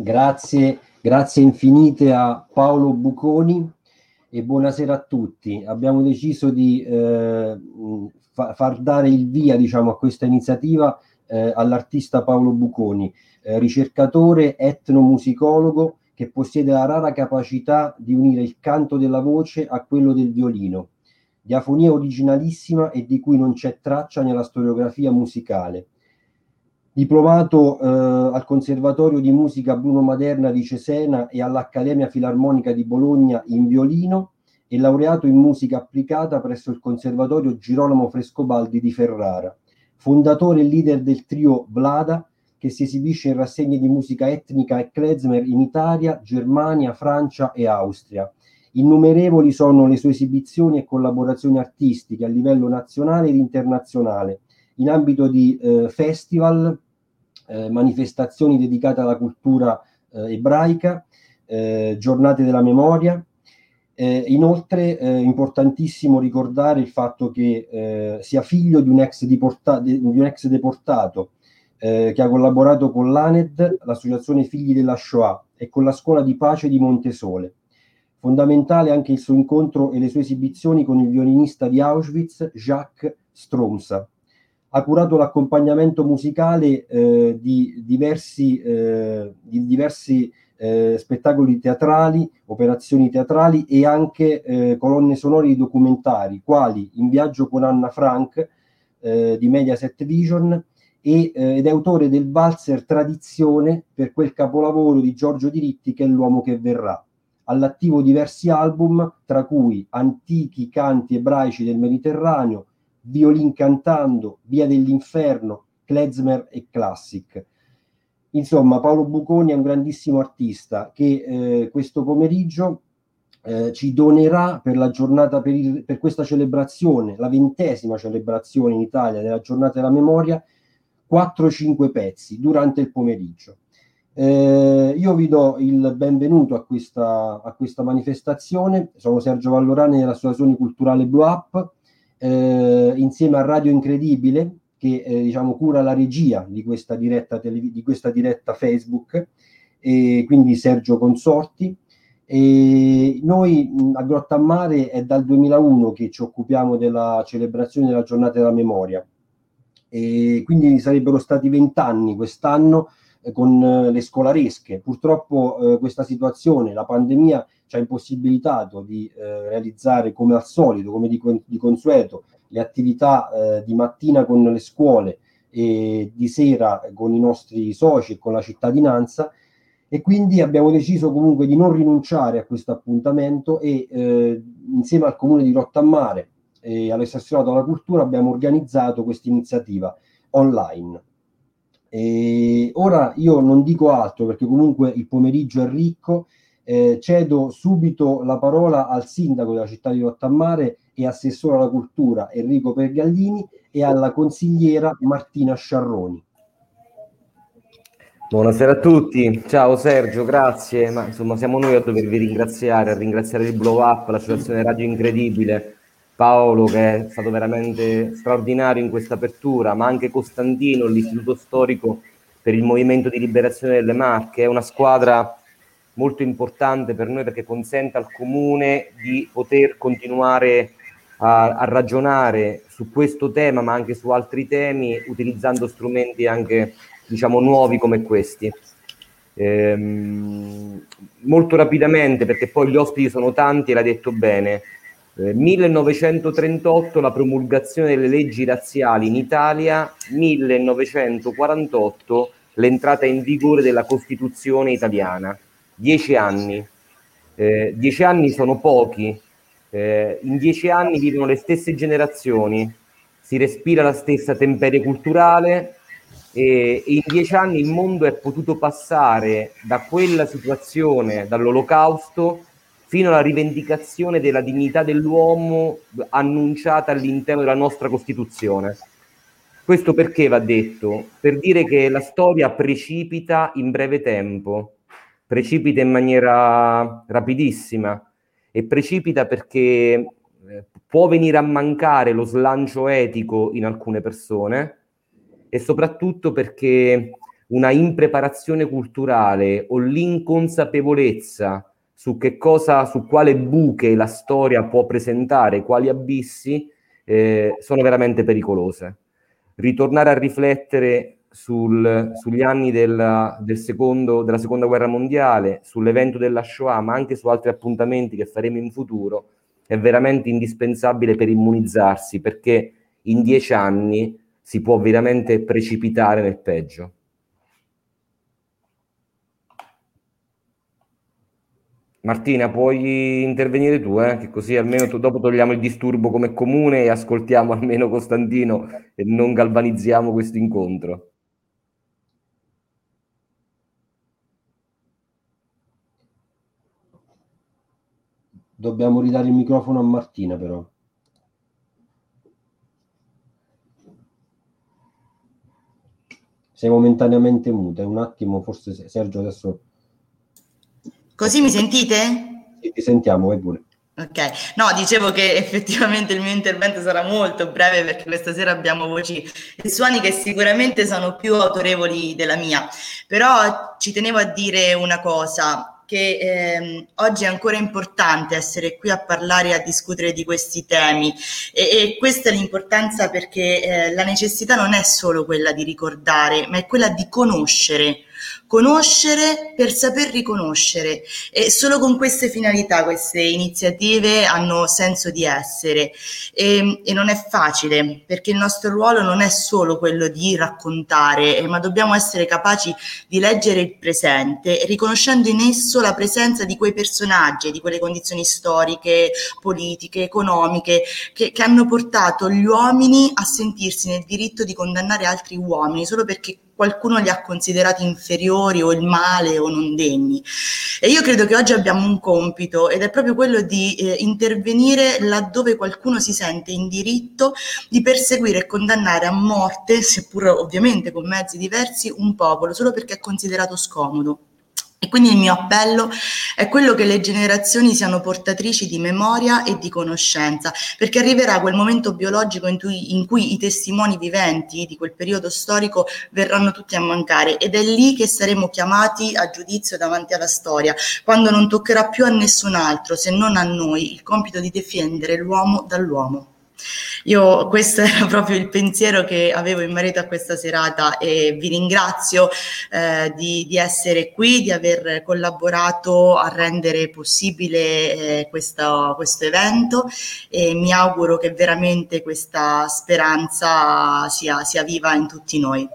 Grazie, grazie infinite a Paolo Buconi e buonasera a tutti. Abbiamo deciso di eh, fa, far dare il via diciamo, a questa iniziativa eh, all'artista Paolo Buconi, eh, ricercatore etnomusicologo che possiede la rara capacità di unire il canto della voce a quello del violino, diafonia originalissima e di cui non c'è traccia nella storiografia musicale diplomato eh, al Conservatorio di Musica Bruno Maderna di Cesena e all'Accademia Filarmonica di Bologna in violino e laureato in musica applicata presso il Conservatorio Girolamo Frescobaldi di Ferrara, fondatore e leader del trio Vlada che si esibisce in rassegne di musica etnica e klezmer in Italia, Germania, Francia e Austria. Innumerevoli sono le sue esibizioni e collaborazioni artistiche a livello nazionale ed internazionale, in ambito di eh, festival, eh, manifestazioni dedicate alla cultura eh, ebraica, eh, giornate della memoria. Eh, inoltre è importantissimo ricordare il fatto che sia figlio di un ex, diporta- di un ex deportato che ha collaborato con l'ANED, l'Associazione Figli della Shoah, e con la Scuola di Pace di Montesole. Fondamentale anche il suo incontro e le sue esibizioni con il violinista di Auschwitz, Jacques Stromsa ha curato l'accompagnamento musicale eh, di diversi, eh, di diversi eh, spettacoli teatrali, operazioni teatrali e anche eh, colonne sonore di documentari, quali In viaggio con Anna Frank eh, di Mediaset Vision e, eh, ed è autore del valzer Tradizione per quel capolavoro di Giorgio Diritti che è L'uomo che verrà. All'attivo diversi album, tra cui Antichi canti ebraici del Mediterraneo, Violin cantando, Via dell'inferno, klezmer e classic. Insomma, Paolo Buconi è un grandissimo artista che eh, questo pomeriggio eh, ci donerà per la giornata, per, il, per, questa celebrazione, la ventesima celebrazione in Italia della giornata della memoria, 4-5 pezzi durante il pomeriggio. Eh, io vi do il benvenuto a questa, a questa manifestazione, sono Sergio Vallorani dell'Associazione Culturale Blue Up eh, insieme a Radio Incredibile, che eh, diciamo, cura la regia di questa diretta, telev- di questa diretta Facebook, e quindi Sergio Consorti. E noi a Grottammare è dal 2001 che ci occupiamo della celebrazione della giornata della memoria e quindi sarebbero stati vent'anni quest'anno eh, con eh, le scolaresche. Purtroppo eh, questa situazione, la pandemia, ci ha impossibilitato di eh, realizzare come al solito, come di, di consueto, le attività di mattina con le scuole e di sera con i nostri soci e con la cittadinanza e quindi abbiamo deciso comunque di non rinunciare a questo appuntamento e eh, insieme al comune di Rottammare e all'Assessorato alla Cultura abbiamo organizzato questa iniziativa online. E ora io non dico altro perché comunque il pomeriggio è ricco. Eh, cedo subito la parola al sindaco della città di Rottammare e assessore alla cultura Enrico Pergallini e alla consigliera Martina Sciarroni. Buonasera a tutti, ciao Sergio, grazie, ma insomma siamo noi a dovervi ringraziare, a ringraziare il Blow Up, l'associazione Radio Incredibile, Paolo che è stato veramente straordinario in questa apertura, ma anche Costantino, l'istituto storico per il Movimento di Liberazione delle Marche, è una squadra molto importante per noi perché consente al comune di poter continuare a, a, ragionare su questo tema, ma anche su altri temi, utilizzando strumenti anche diciamo nuovi come questi. Ehm, molto rapidamente, perché poi gli ospiti sono tanti, l'ha detto bene. Eh, 1938 la promulgazione delle leggi razziali in Italia, 1948 l'entrata in vigore della Costituzione italiana. Dieci anni. Eh, dieci anni sono pochi, eh, in dieci anni vivono le stesse generazioni, si respira la stessa temperie culturale. E, e in dieci anni il mondo è potuto passare da quella situazione, dall'olocausto, fino alla rivendicazione della dignità dell'uomo annunciata all'interno della nostra Costituzione. Questo perché va detto? Per dire che la storia precipita in breve tempo precipita in maniera rapidissima e precipita perché eh, può venire a mancare lo slancio etico in alcune persone e soprattutto perché una impreparazione culturale o l'inconsapevolezza su che cosa, su quale buche la storia può presentare, quali abissi, eh, sono veramente pericolose. Ritornare a riflettere sul, sugli anni della, del secondo, della seconda guerra mondiale, sull'evento della Shoah, ma anche su altri appuntamenti che faremo in futuro, è veramente indispensabile per immunizzarsi, perché in dieci anni si può veramente precipitare nel peggio. Martina, puoi intervenire tu, eh? che così almeno tu, dopo togliamo il disturbo come comune e ascoltiamo almeno Costantino e non galvanizziamo questo incontro. Dobbiamo ridare il microfono a Martina però. Sei momentaneamente muta, un attimo, forse Sergio adesso... Così mi sentite? Sì, ti sentiamo, vai pure. Ok, no, dicevo che effettivamente il mio intervento sarà molto breve perché questa sera abbiamo voci e suoni che sicuramente sono più autorevoli della mia, però ci tenevo a dire una cosa, che ehm, oggi è ancora importante essere qui a parlare e a discutere di questi temi e, e questa è l'importanza perché eh, la necessità non è solo quella di ricordare, ma è quella di conoscere conoscere per saper riconoscere. E solo con queste finalità queste iniziative hanno senso di essere. E, e, non è facile perché il nostro ruolo non è solo quello di raccontare eh, ma dobbiamo essere capaci di leggere il presente riconoscendo in esso la presenza di quei personaggi di quelle condizioni storiche politiche economiche che, che hanno portato gli uomini a sentirsi nel diritto di condannare altri uomini solo perché qualcuno li ha considerati inferiori o il male o non degni. E io credo che oggi abbiamo un compito ed è proprio quello di eh, intervenire laddove qualcuno si sente in diritto di perseguire e condannare a morte, seppur ovviamente con mezzi diversi, un popolo solo perché è considerato scomodo. E quindi il mio appello è quello che le generazioni siano portatrici di memoria e di conoscenza, perché arriverà quel momento biologico in cui, in cui, i testimoni viventi di quel periodo storico verranno tutti a mancare ed è lì che saremo chiamati a giudizio davanti alla storia, quando non toccherà più a nessun altro se non a noi il compito di difendere l'uomo dall'uomo. Io questo era proprio il pensiero che avevo in merito a questa serata e vi ringrazio eh, di, di, essere qui, di aver collaborato a rendere possibile eh, questo, questo evento e mi auguro che veramente questa speranza sia, sia viva in tutti noi.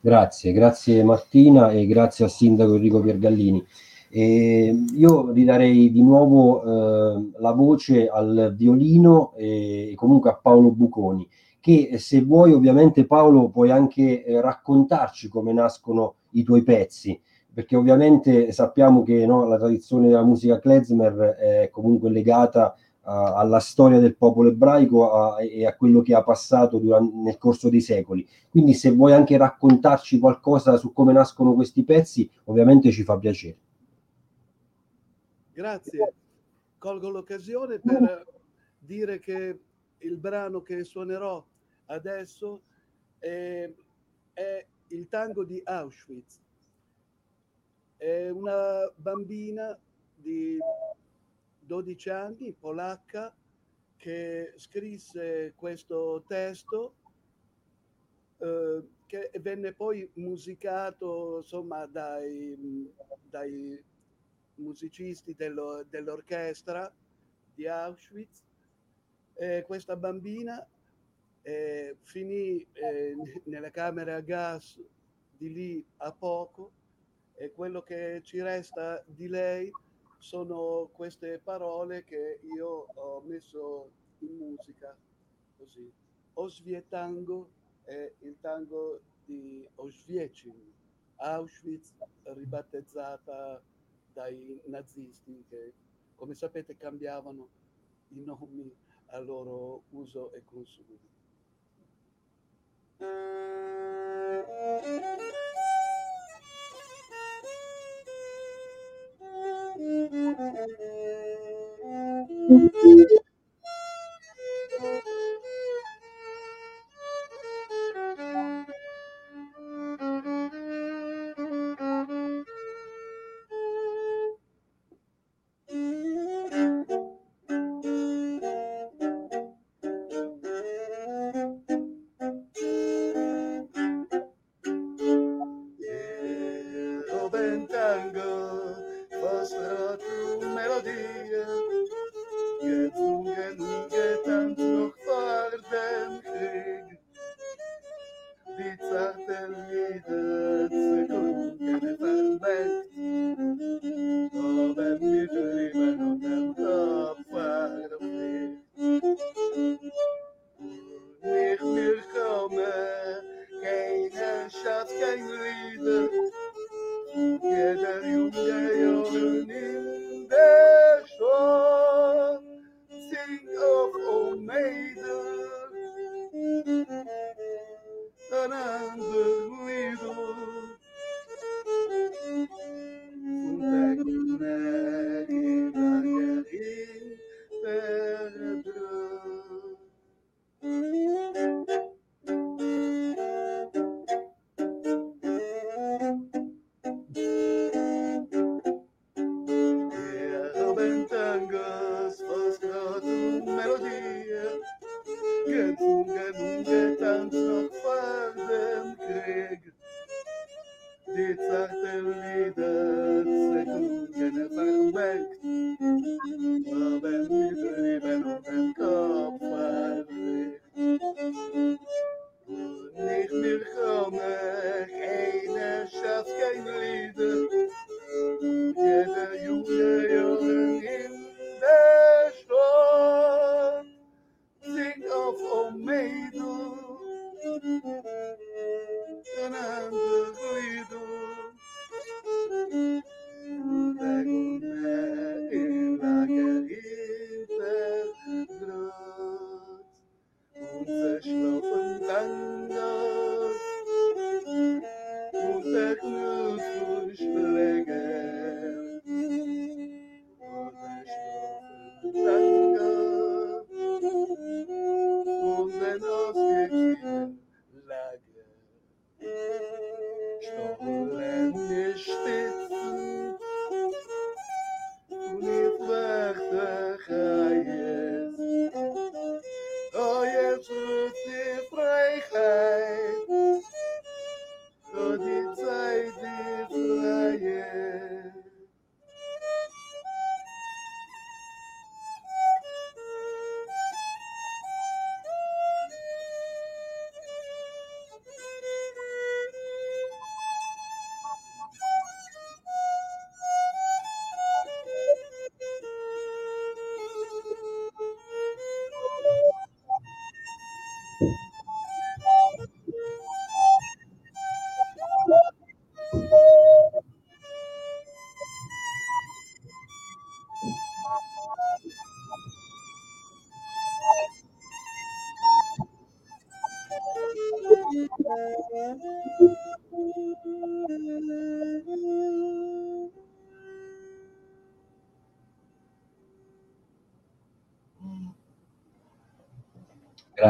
Grazie, grazie Martina e grazie al sindaco Enrico Piergallini. E io ridarei di nuovo eh, la voce al violino e comunque a Paolo Buconi, che se vuoi ovviamente Paolo puoi anche eh, raccontarci come nascono i tuoi pezzi, perché ovviamente sappiamo che no, la tradizione della musica klezmer è comunque legata alla storia del popolo ebraico a, e a quello che ha passato durante, nel corso dei secoli. Quindi se vuoi anche raccontarci qualcosa su come nascono questi pezzi, ovviamente ci fa piacere. Grazie. Colgo l'occasione per dire che il brano che suonerò adesso è, è il tango di Auschwitz. È una bambina di 12 anni, polacca, che scrisse questo testo eh, che venne poi musicato insomma dai, dai musicisti dello, dell'orchestra di Auschwitz. E questa bambina eh, finì eh, nelle camere a gas di lì a poco e quello che ci resta di lei sono queste parole che io ho messo in musica così. Osvietango è il tango di Oswiecim, Auschwitz ribattezzata dai nazisti che, come sapete, cambiavano i nomi a loro uso e consumo. die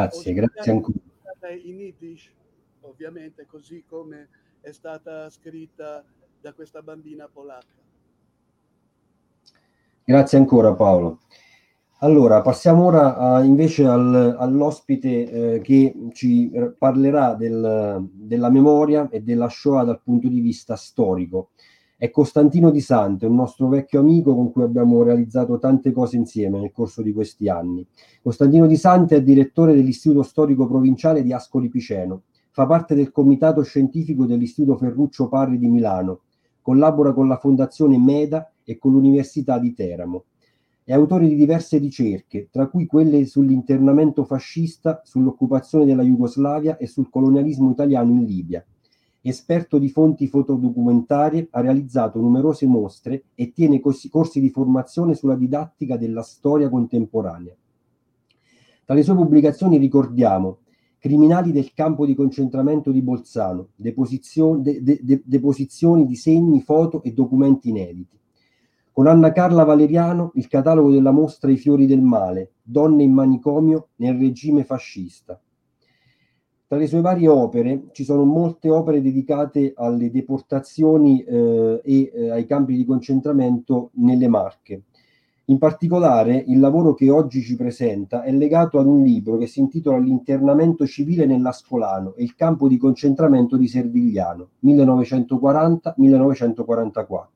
Grazie, grazie ancora. In Yiddish, ovviamente, così come è stata scritta da questa bambina polacca. Grazie ancora Paolo. Allora, passiamo ora a- invece al- all'ospite eh, che ci parlerà del- della memoria e della Shoah dal punto di vista storico. È Costantino Di Sante, un nostro vecchio amico con cui abbiamo realizzato tante cose insieme nel corso di questi anni. Costantino Di Sante è direttore dell'Istituto Storico Provinciale di Ascoli Piceno, fa parte del comitato scientifico dell'Istituto Ferruccio Parri di Milano, collabora con la Fondazione Meda e con l'Università di Teramo. È autore di diverse ricerche, tra cui quelle sull'internamento fascista, sull'occupazione della Jugoslavia e sul colonialismo italiano in Libia. Esperto di fonti fotodocumentarie, ha realizzato numerose mostre e tiene corsi, di formazione sulla didattica della storia contemporanea. Tra le sue pubblicazioni ricordiamo Criminali del campo di concentramento di Bolzano, deposizio- de- de- de- deposizioni di segni, foto e documenti inediti. Con Anna Carla Valeriano, il catalogo della mostra I fiori del male, donne in manicomio nel regime fascista. Tra le sue varie opere ci sono molte opere dedicate alle deportazioni eh, e eh, ai campi di concentramento nelle Marche. In particolare, il lavoro che oggi ci presenta è legato ad un libro che si intitola L'internamento civile nell'Ascolano e il campo di concentramento di Servigliano, 1940-1944,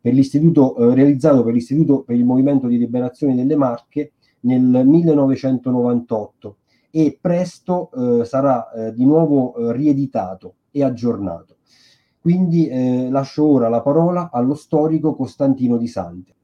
per eh, realizzato per l'Istituto per il Movimento di Liberazione delle Marche nel 1998 e presto eh, sarà eh, di nuovo eh, rieditato e aggiornato. Quindi eh, lascio ora la parola allo storico Costantino Di Sante.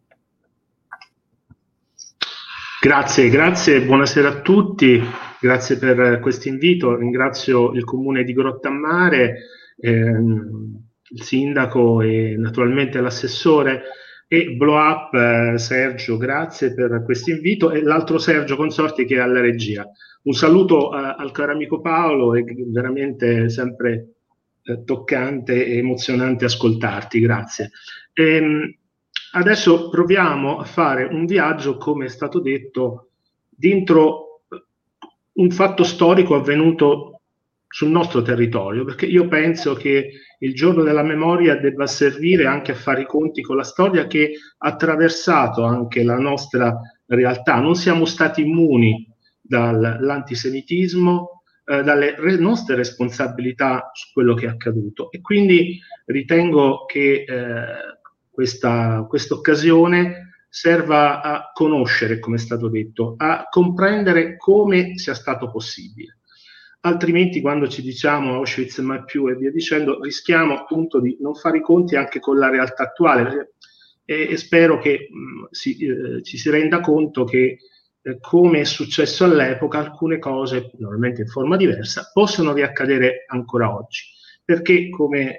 Grazie, grazie, buonasera a tutti, grazie per questo invito, ringrazio il comune di Grottammare, ehm, il sindaco e naturalmente l'assessore e Blow Up eh, Sergio, grazie per questo invito e l'altro Sergio Consorti che è alla regia. Un saluto eh, al caro amico Paolo, è veramente sempre eh, toccante e emozionante ascoltarti, grazie. Ehm, adesso proviamo a fare un viaggio, come è stato detto, dentro un fatto storico avvenuto sul nostro territorio, perché io penso che il giorno della memoria debba servire anche a fare i conti con la storia che ha attraversato anche la nostra realtà. Non siamo stati immuni dall'antisemitismo, eh, dalle re- nostre responsabilità su quello che è accaduto. E quindi ritengo che eh, questa occasione serva a conoscere, come è stato detto, a comprendere come sia stato possibile. Altrimenti, quando ci diciamo Auschwitz mai più e via dicendo, rischiamo appunto di non fare i conti anche con la realtà attuale. E, e spero che mh, si, eh, ci si renda conto che eh, come è successo all'epoca, alcune cose, normalmente in forma diversa, possono riaccadere ancora oggi. Perché, come eh,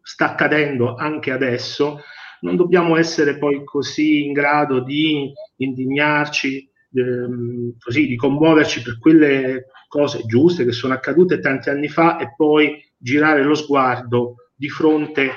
sta accadendo anche adesso, non dobbiamo essere poi così in grado di indignarci, ehm, così, di commuoverci per quelle cose giuste che sono accadute tanti anni fa e poi girare lo sguardo di fronte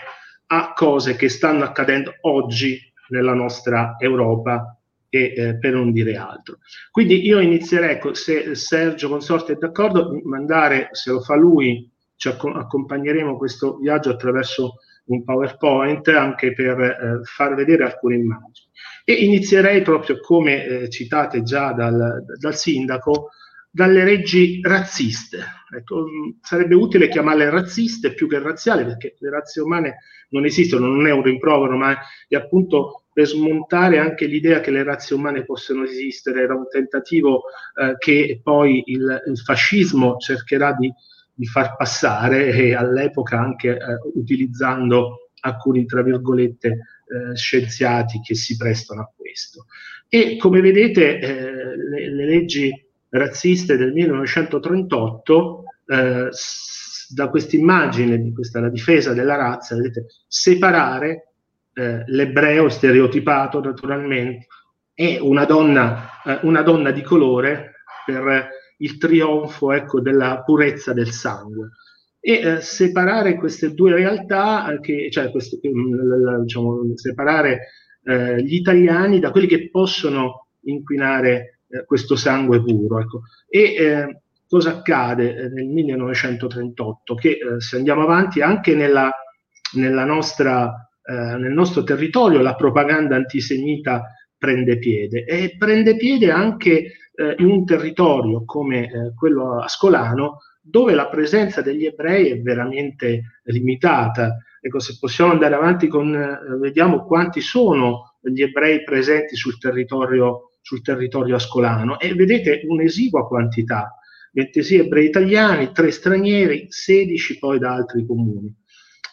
a cose che stanno accadendo oggi nella nostra Europa e eh, per non dire altro. Quindi io inizierei, se Sergio Consorte è d'accordo, mandare, se lo fa lui, ci acc- accompagneremo questo viaggio attraverso un PowerPoint anche per eh, far vedere alcune immagini. E inizierei proprio come eh, citate già dal, dal, sindaco, dalle leggi razziste. Ecco, sarebbe utile chiamarle razziste più che razziali perché le razze umane non esistono, non è un rimprovero, ma è appunto per smontare anche l'idea che le razze umane possano esistere, era un tentativo eh, che poi il, il fascismo cercherà di, di, far passare e all'epoca anche eh, utilizzando alcuni, tra virgolette, eh, scienziati che si prestano a questo. E come vedete eh, le, le, leggi razziste del 1938 eh, da questa immagine di questa la difesa della razza, vedete, separare eh, l'ebreo stereotipato naturalmente e una donna, eh, una donna di colore per il trionfo ecco, della purezza del sangue. E eh, separare queste due realtà, eh, che, cioè questo, mm, diciamo, separare eh, gli italiani da quelli che possono inquinare eh, questo sangue puro. Ecco. E cosa accade nel 1938? Che se andiamo avanti anche nella, nella nostra eh, nel nostro territorio la propaganda antisemita prende piede e prende piede anche eh, in un territorio come eh, quello ascolano dove la presenza degli ebrei è veramente limitata. Ecco, se possiamo andare avanti con, eh, vediamo quanti sono gli ebrei presenti sul territorio, sul territorio ascolano e vedete un'esigua quantità, 26 ebrei italiani, 3 stranieri, 16 poi da altri comuni.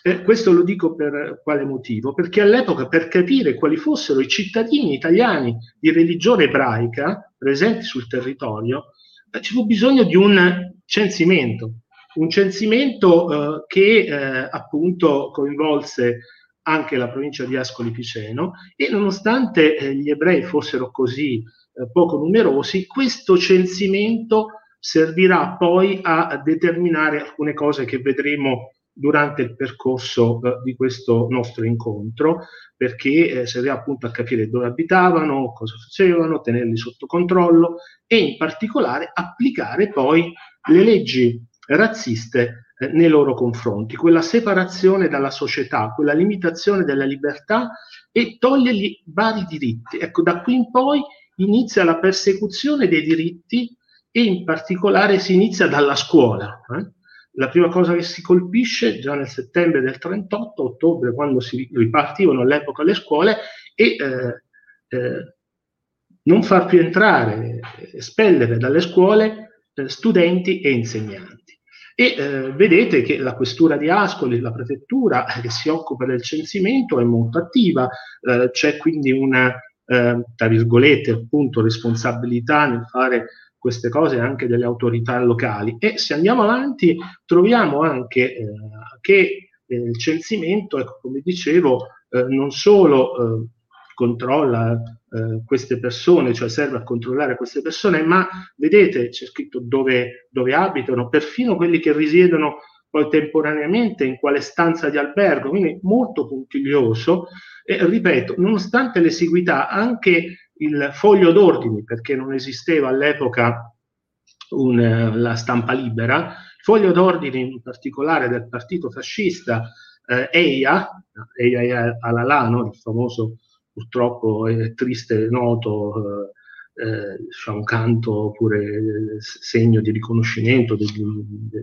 Eh, questo lo dico per quale motivo? Perché all'epoca, per capire quali fossero i cittadini italiani di religione ebraica presenti sul territorio, eh, ci fu bisogno di un censimento, un censimento eh, che eh, appunto coinvolse anche la provincia di Ascoli Piceno e nonostante eh, gli ebrei fossero così eh, poco numerosi, questo censimento servirà poi a determinare alcune cose che vedremo durante il percorso eh, di questo nostro incontro, perché eh, servirà appunto a capire dove abitavano, cosa facevano, tenerli sotto controllo e in particolare applicare poi le leggi razziste eh, nei loro confronti, quella separazione dalla società, quella limitazione della libertà e togliergli vari diritti. Ecco, da qui in poi inizia la persecuzione dei diritti e in particolare si inizia dalla scuola. Eh? la prima cosa che si colpisce già nel settembre del 38, ottobre, quando si ripartivano all'epoca le scuole, è eh, eh, non far più entrare, espellere dalle scuole eh, studenti e insegnanti. E eh, vedete che la questura di Ascoli, la prefettura eh, che si occupa del censimento, è molto attiva, eh, c'è quindi una, eh, tra virgolette, appunto, responsabilità nel fare queste cose anche delle autorità locali. E se andiamo avanti, troviamo anche eh, che il censimento, ecco, come dicevo, non solo controlla eh, queste persone, cioè serve a controllare queste persone, ma vedete, c'è scritto dove, dove abitano, perfino quelli che risiedono poi temporaneamente in quale stanza di albergo, quindi molto puntiglioso. E ripeto, nonostante l'esiguità, anche il foglio d'ordini, perché non esisteva all'epoca un, la stampa libera, il foglio d'ordini in particolare del partito fascista eh, EIA, EIA Alalano, il famoso purtroppo è triste noto eh, eh, diciamo, canto oppure eh, segno di riconoscimento dei,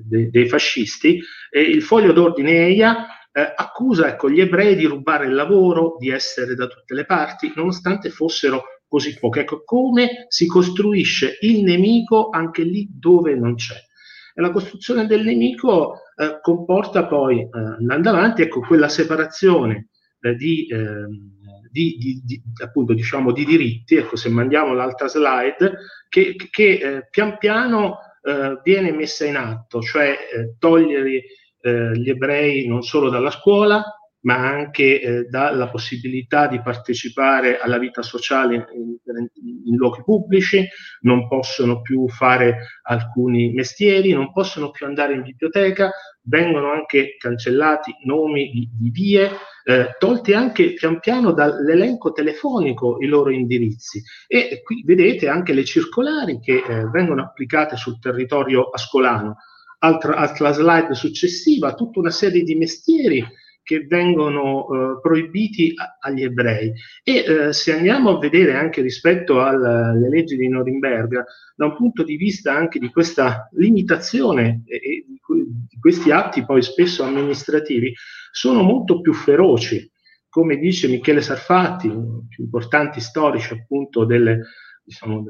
dei, dei fascisti, e il foglio d'ordine EIA eh, accusa ecco, gli ebrei di rubare il lavoro, di essere da tutte le parti, nonostante fossero così pochi. Ecco, come si costruisce il nemico anche lì dove non c'è. E la costruzione del nemico eh, comporta poi, eh, andando avanti, ecco, quella separazione eh, di ehm, di, di, di, appunto, diciamo, di diritti, ecco se mandiamo l'altra slide, che, che eh, pian piano eh, viene messa in atto, cioè eh, togliere eh, gli ebrei non solo dalla scuola, ma anche eh, dalla possibilità di partecipare alla vita sociale in, in, in, luoghi pubblici, non possono più fare alcuni mestieri, non possono più andare in biblioteca, vengono anche cancellati nomi di, di vie, eh, tolti anche pian piano dall'elenco telefonico i loro indirizzi. E qui vedete anche le circolari che eh, vengono applicate sul territorio ascolano. Altra, altra slide successiva, tutta una serie di mestieri che vengono eh, proibiti a, agli ebrei. E eh, se andiamo a vedere anche rispetto alle leggi di Norimberga, da un punto di vista anche di questa limitazione e, e di, questi atti poi spesso amministrativi, sono molto più feroci. Come dice Michele Sarfatti, uno più importanti storici appunto delle, diciamo,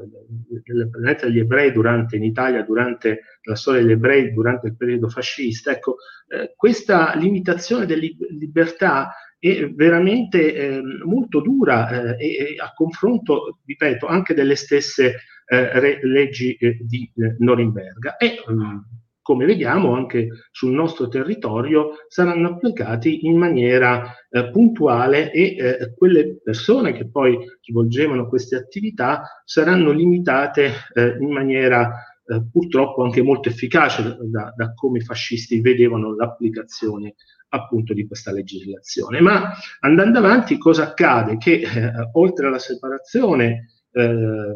delle presenze degli ebrei durante, in Italia durante la storia degli ebrei durante il periodo fascista. Ecco, eh, questa limitazione delle libertà è veramente eh, molto dura eh, e, a confronto, ripeto, anche delle stesse eh, re, leggi eh, di eh, Norimberga. E, um, come vediamo anche sul nostro territorio, saranno applicati in maniera eh, puntuale e eh, quelle persone che poi svolgevano queste attività saranno limitate eh, in maniera eh, purtroppo anche molto efficace da, da, come i fascisti vedevano l'applicazione appunto di questa legislazione. Ma andando avanti cosa accade? Che eh, oltre alla separazione eh,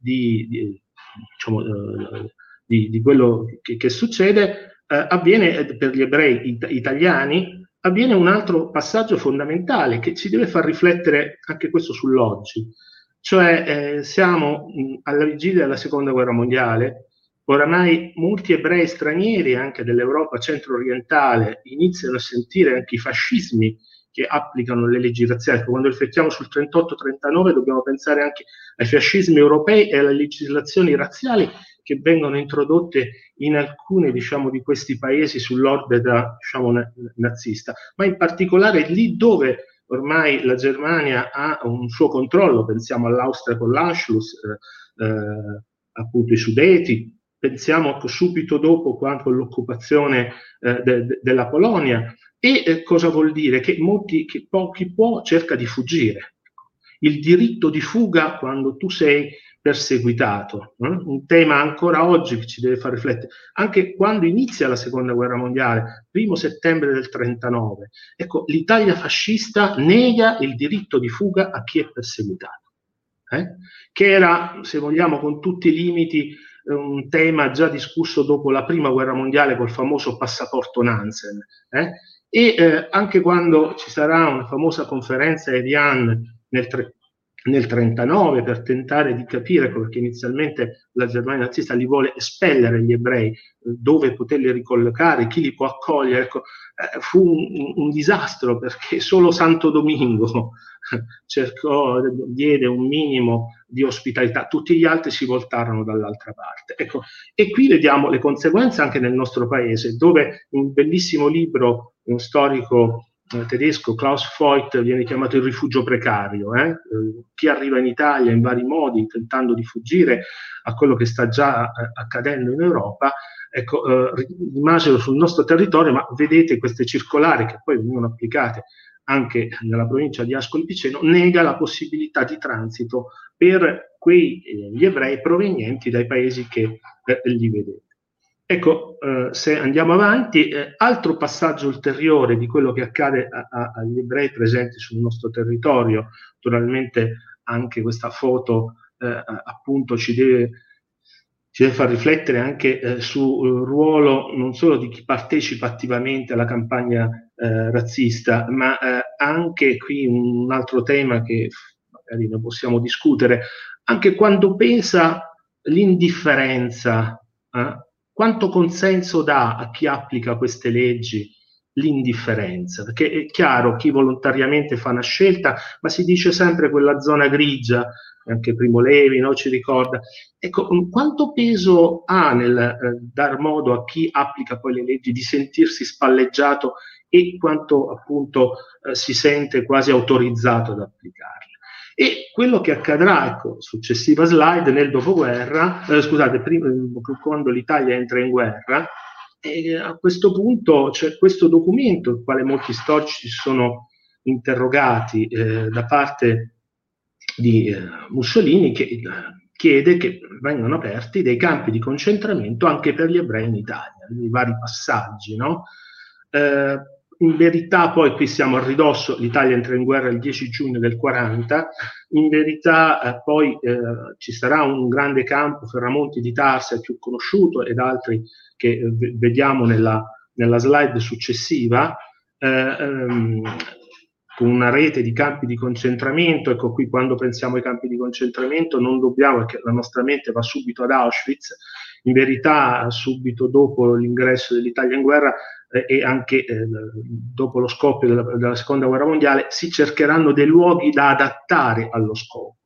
di, di diciamo, di, di quello che, che succede, eh, avviene eh, per gli ebrei it- italiani, avviene un altro passaggio fondamentale che ci deve far riflettere anche questo sull'oggi. Cioè eh, siamo mh, alla vigilia della seconda guerra mondiale, oramai molti ebrei stranieri anche dell'Europa centro-orientale iniziano a sentire anche i fascismi che applicano le leggi razziali. Quando riflettiamo sul 38-39 dobbiamo pensare anche ai fascismi europei e alle legislazioni razziali che vengono introdotte in alcuni diciamo, di questi paesi sull'orbita diciamo, nazista, ma in particolare lì dove ormai la Germania ha un suo controllo, pensiamo all'Austria con l'Anschluss, eh, eh, appunto i Sudeti, pensiamo subito dopo quando l'occupazione eh, de, de, della Polonia. E eh, cosa vuol dire? Che, molti, che pochi può cerca di fuggire. Il diritto di fuga quando tu sei perseguitato, eh? un tema ancora oggi che ci deve far riflettere, anche quando inizia la seconda guerra mondiale, primo settembre del 39, ecco, l'Italia fascista nega il diritto di fuga a chi è perseguitato, eh? che era, se vogliamo, con tutti i limiti, un tema già discusso dopo la prima guerra mondiale col famoso passaporto Nansen. Eh? E eh, anche quando ci sarà una famosa conferenza Evian nel, nel 39 per tentare di capire, perché inizialmente la Germania nazista li vuole espellere gli ebrei, eh, dove poterli ricollocare, chi li può accogliere. Ecco, eh, fu un, un, disastro perché solo Santo Domingo cercò, diede un minimo di ospitalità, tutti gli altri si voltarono dall'altra parte. Ecco, e qui vediamo le conseguenze anche nel nostro paese, dove un bellissimo libro, un storico tedesco, Klaus Voigt, viene chiamato il rifugio precario. Eh? Eh, chi arriva in Italia in vari modi, tentando di fuggire a quello che sta già eh, accadendo in Europa, ecco, eh, rimasero sul nostro territorio, ma vedete queste circolari che poi vengono applicate anche nella provincia di Ascoli Piceno, nega la possibilità di transito per quegli eh, ebrei provenienti dai paesi che eh, li vedete. Ecco, eh, se andiamo avanti, eh, altro passaggio ulteriore di quello che accade a, a, agli ebrei presenti sul nostro territorio, naturalmente anche questa foto eh, appunto ci deve, ci deve, far riflettere anche eh, sul ruolo non solo di chi partecipa attivamente alla campagna eh, razzista, ma eh, anche qui un altro tema che magari ne possiamo discutere, anche quando pensa l'indifferenza eh, quanto consenso dà a chi applica queste leggi l'indifferenza? Perché è chiaro, chi volontariamente fa una scelta, ma si dice sempre quella zona grigia, anche Primo Levi no, ci ricorda. Ecco, mm, quanto peso ha nel eh, dar modo a chi applica poi le leggi di sentirsi spalleggiato e quanto appunto eh, si sente quasi autorizzato ad applicarle? E quello che accadrà, ecco, successiva slide, nel dopoguerra, eh, scusate, prima, quando l'Italia entra in guerra, e a questo punto c'è questo documento, il quale molti storici si sono interrogati eh, da parte di eh, Mussolini, che eh, chiede che vengano aperti dei campi di concentramento anche per gli ebrei in Italia, i vari passaggi, no? Eh, in verità poi qui siamo a ridosso, l'Italia entra in guerra il 10 giugno del 40, in verità eh, poi eh, ci sarà un grande campo, Ferramonti di Tarsia, più conosciuto, ed altri che eh, vediamo nella, nella, slide successiva, eh, ehm, con una rete di campi di concentramento, ecco qui quando pensiamo ai campi di concentramento non dobbiamo, perché la nostra mente va subito ad Auschwitz, in verità subito dopo l'ingresso dell'Italia in guerra e anche eh, dopo lo scoppio della, della, seconda guerra mondiale, si cercheranno dei luoghi da adattare allo scopo.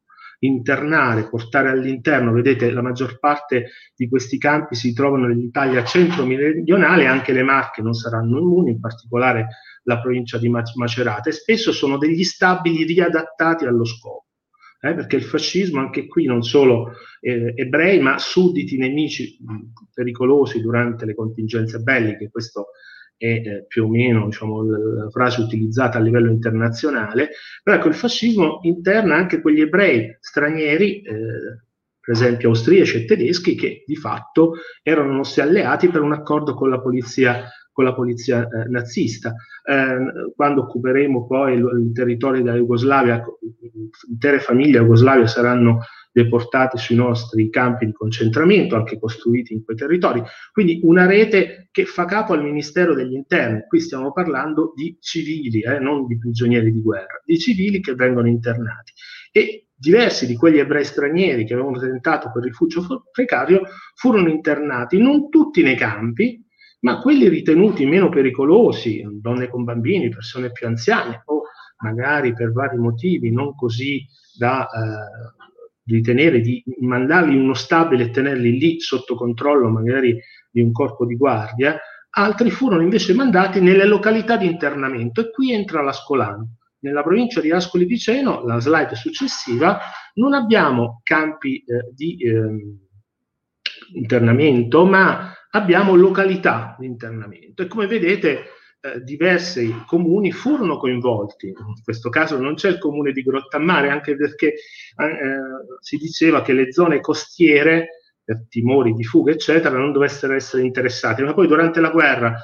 Internare, portare all'interno, vedete la maggior parte di questi campi si trovano nell'Italia centro-meridionale, anche le Marche non saranno immuni, in particolare la provincia di Macerata, e spesso sono degli stabili riadattati allo scopo. Eh, perché il fascismo anche qui non solo eh, ebrei ma sudditi nemici mh, pericolosi durante le contingenze belliche, questo è eh, più o meno diciamo, la frase utilizzata a livello internazionale, però ecco il fascismo interna anche quegli ebrei stranieri, eh, per esempio austriaci e tedeschi, che di fatto erano nostri alleati per un accordo con la polizia con la polizia eh, nazista. Eh, quando occuperemo poi il, il territorio della Jugoslavia, intere famiglie jugoslavie saranno deportate sui nostri campi di concentramento, anche costruiti in quei territori. Quindi una rete che fa capo al Ministero degli Interni. Qui stiamo parlando di civili, eh, non di prigionieri di guerra, di civili che vengono internati. E diversi di quegli ebrei stranieri che avevano tentato quel rifugio precario furono internati, non tutti nei campi, ma quelli ritenuti meno pericolosi, donne con bambini, persone più anziane o magari per vari motivi non così da eh, ritenere di mandarli in uno stabile e tenerli lì sotto controllo magari di un corpo di guardia, altri furono invece mandati nelle località di internamento e qui entra l'Ascolano. Nella provincia di Ascoli Piceno, la slide successiva, non abbiamo campi eh, di eh, internamento, ma abbiamo località di internamento e come vedete eh, diversi comuni furono coinvolti. In questo caso non c'è il comune di Grottammare, anche perché eh, si diceva che le zone costiere, per timori di fuga, eccetera, non dovessero essere interessate. Ma poi durante la guerra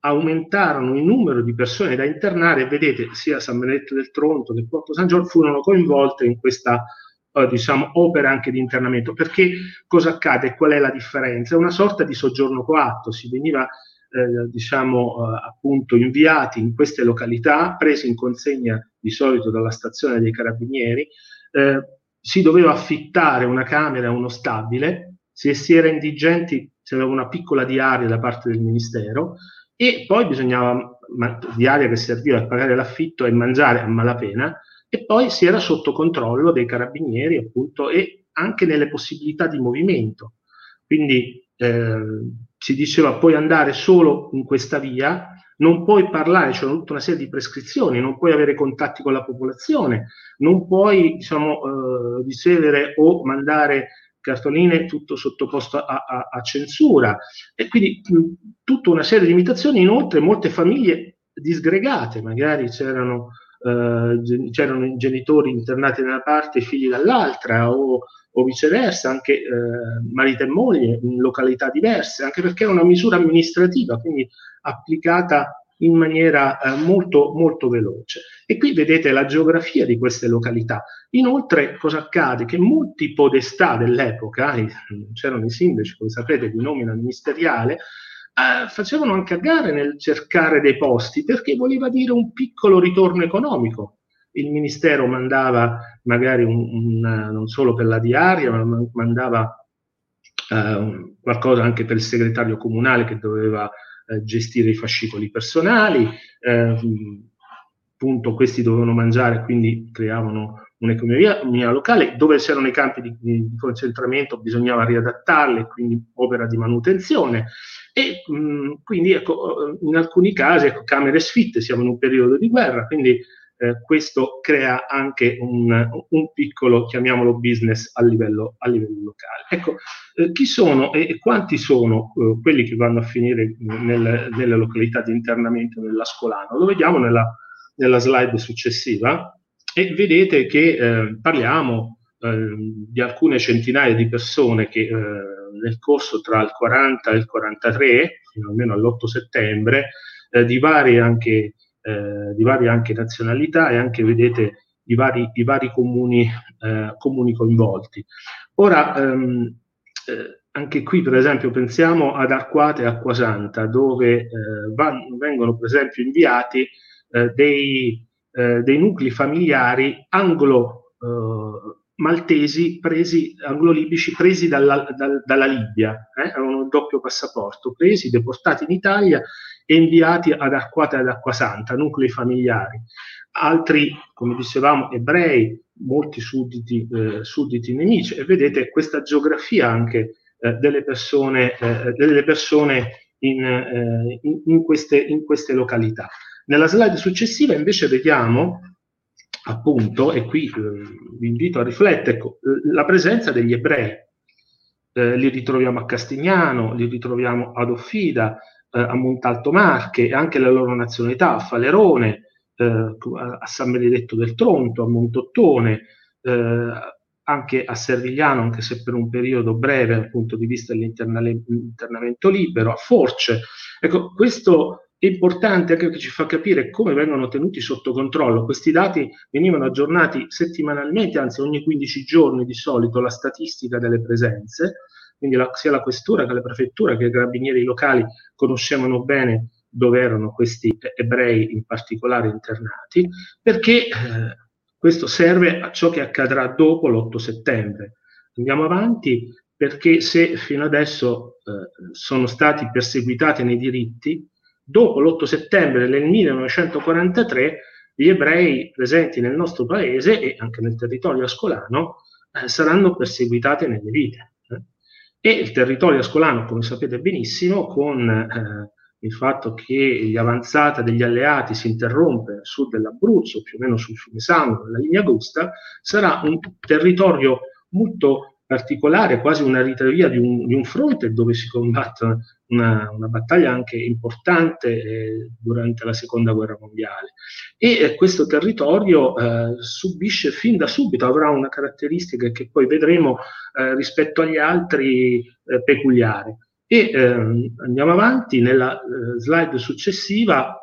aumentarono il numero di persone da internare e vedete sia San Benedetto del Tronto che Porto San Giorgio furono coinvolte in questa eh, diciamo, opera anche di internamento. Perché cosa accade? Qual è la differenza? È una sorta di soggiorno coatto, si veniva eh, diciamo, eh, appunto inviati in queste località, presi in consegna di solito dalla stazione dei carabinieri, eh, si doveva affittare una camera, uno stabile, se si era indigenti aveva una piccola diaria da parte del ministero e poi bisognava, ma, diaria che serviva a pagare l'affitto e mangiare a malapena, e poi si era sotto controllo dei carabinieri appunto e anche nelle possibilità di movimento. Quindi eh, si diceva puoi andare solo in questa via, non puoi parlare, c'è tutta una serie di prescrizioni, non puoi avere contatti con la popolazione, non puoi diciamo, eh, ricevere o mandare cartoline tutto sottoposto a, a, a censura. E quindi mh, tutta una serie di limitazioni, inoltre molte famiglie disgregate, magari c'erano, eh, c'erano genitori internati da una parte e figli dall'altra o, o viceversa, anche eh, marito e moglie in località diverse, anche perché è una misura amministrativa, quindi applicata in maniera eh, molto, molto veloce. E qui vedete la geografia di queste località. Inoltre, cosa accade? Che molti podestà dell'epoca, c'erano i sindaci, come sapete, di nomina ministeriale, eh, facevano anche a gare nel cercare dei posti perché voleva dire un piccolo ritorno economico. Il ministero mandava magari un, un, non solo per la diaria, ma mandava eh, qualcosa anche per il segretario comunale che doveva eh, gestire i fascicoli personali, eh, appunto questi dovevano mangiare, quindi creavano un'economia locale, dove c'erano i campi di, di concentramento bisognava riadattarli, quindi opera di manutenzione. E mh, quindi ecco, in alcuni casi ecco, camere sfitte, siamo in un periodo di guerra, quindi eh, questo crea anche un, un, piccolo, chiamiamolo business a livello, a livello locale. Ecco, eh, chi sono e, quanti sono eh, quelli che vanno a finire nel, nelle località di internamento nell'Ascolano? Lo vediamo nella, nella slide successiva e vedete che eh, parliamo eh, di alcune centinaia di persone che nel corso tra il 40 e il 43, fino almeno all'8 settembre, di varie anche eh, di varie anche nazionalità e anche vedete i vari, i vari comuni, eh, comuni, coinvolti. Ora, ehm, eh, anche qui per esempio pensiamo ad Arquate e Acquasanta dove eh, van, vengono per esempio inviati eh, dei, dei, nuclei familiari anglo maltesi presi, anglo-libici presi dalla, dal, dalla Libia, eh? avevano un doppio passaporto, presi, deportati in Italia e inviati ad Arquata e ad Acquasanta, nuclei familiari. Altri, come dicevamo, ebrei, molti sudditi, eh, sudditi nemici. E vedete questa geografia anche eh, delle persone, eh, delle persone in, eh, in, queste, in queste località. Nella slide successiva invece vediamo appunto, e qui eh, vi invito a riflettere, ecco, la presenza degli ebrei. Eh, li ritroviamo a Castignano, li ritroviamo ad Offida, eh, a Montalto Marche e anche la loro nazionalità, a Falerone, eh, a San Benedetto del Tronto, a Montottone, eh, anche a Servigliano, anche se per un periodo breve dal punto di vista dell'internamento libero, a Force. Ecco, questo è importante anche perché ci fa capire come vengono tenuti sotto controllo. Questi dati venivano aggiornati settimanalmente, anzi ogni 15 giorni di solito, la statistica delle presenze quindi la, sia la questura che la prefettura che i carabinieri locali conoscevano bene dove erano questi ebrei in particolare internati, perché eh, questo serve a ciò che accadrà dopo l'8 settembre. Andiamo avanti perché se fino adesso eh, sono stati perseguitati nei diritti, dopo l'8 settembre del 1943 gli ebrei presenti nel nostro paese e anche nel territorio ascolano eh, saranno perseguitati nelle vite e il territorio ascolano, come sapete benissimo, con eh, il fatto che l'avanzata degli alleati si interrompe nel sud dell'Abruzzo, più o meno sul fiume Sangro, nella linea Augusta, sarà un territorio molto particolare, quasi una ritrovia di un, di un fronte dove si combatte una, una battaglia anche importante eh, durante la seconda guerra mondiale. E eh, questo territorio eh, subisce fin da subito, avrà una caratteristica che poi vedremo eh, rispetto agli altri eh, peculiare. E ehm, andiamo avanti, nella eh, slide successiva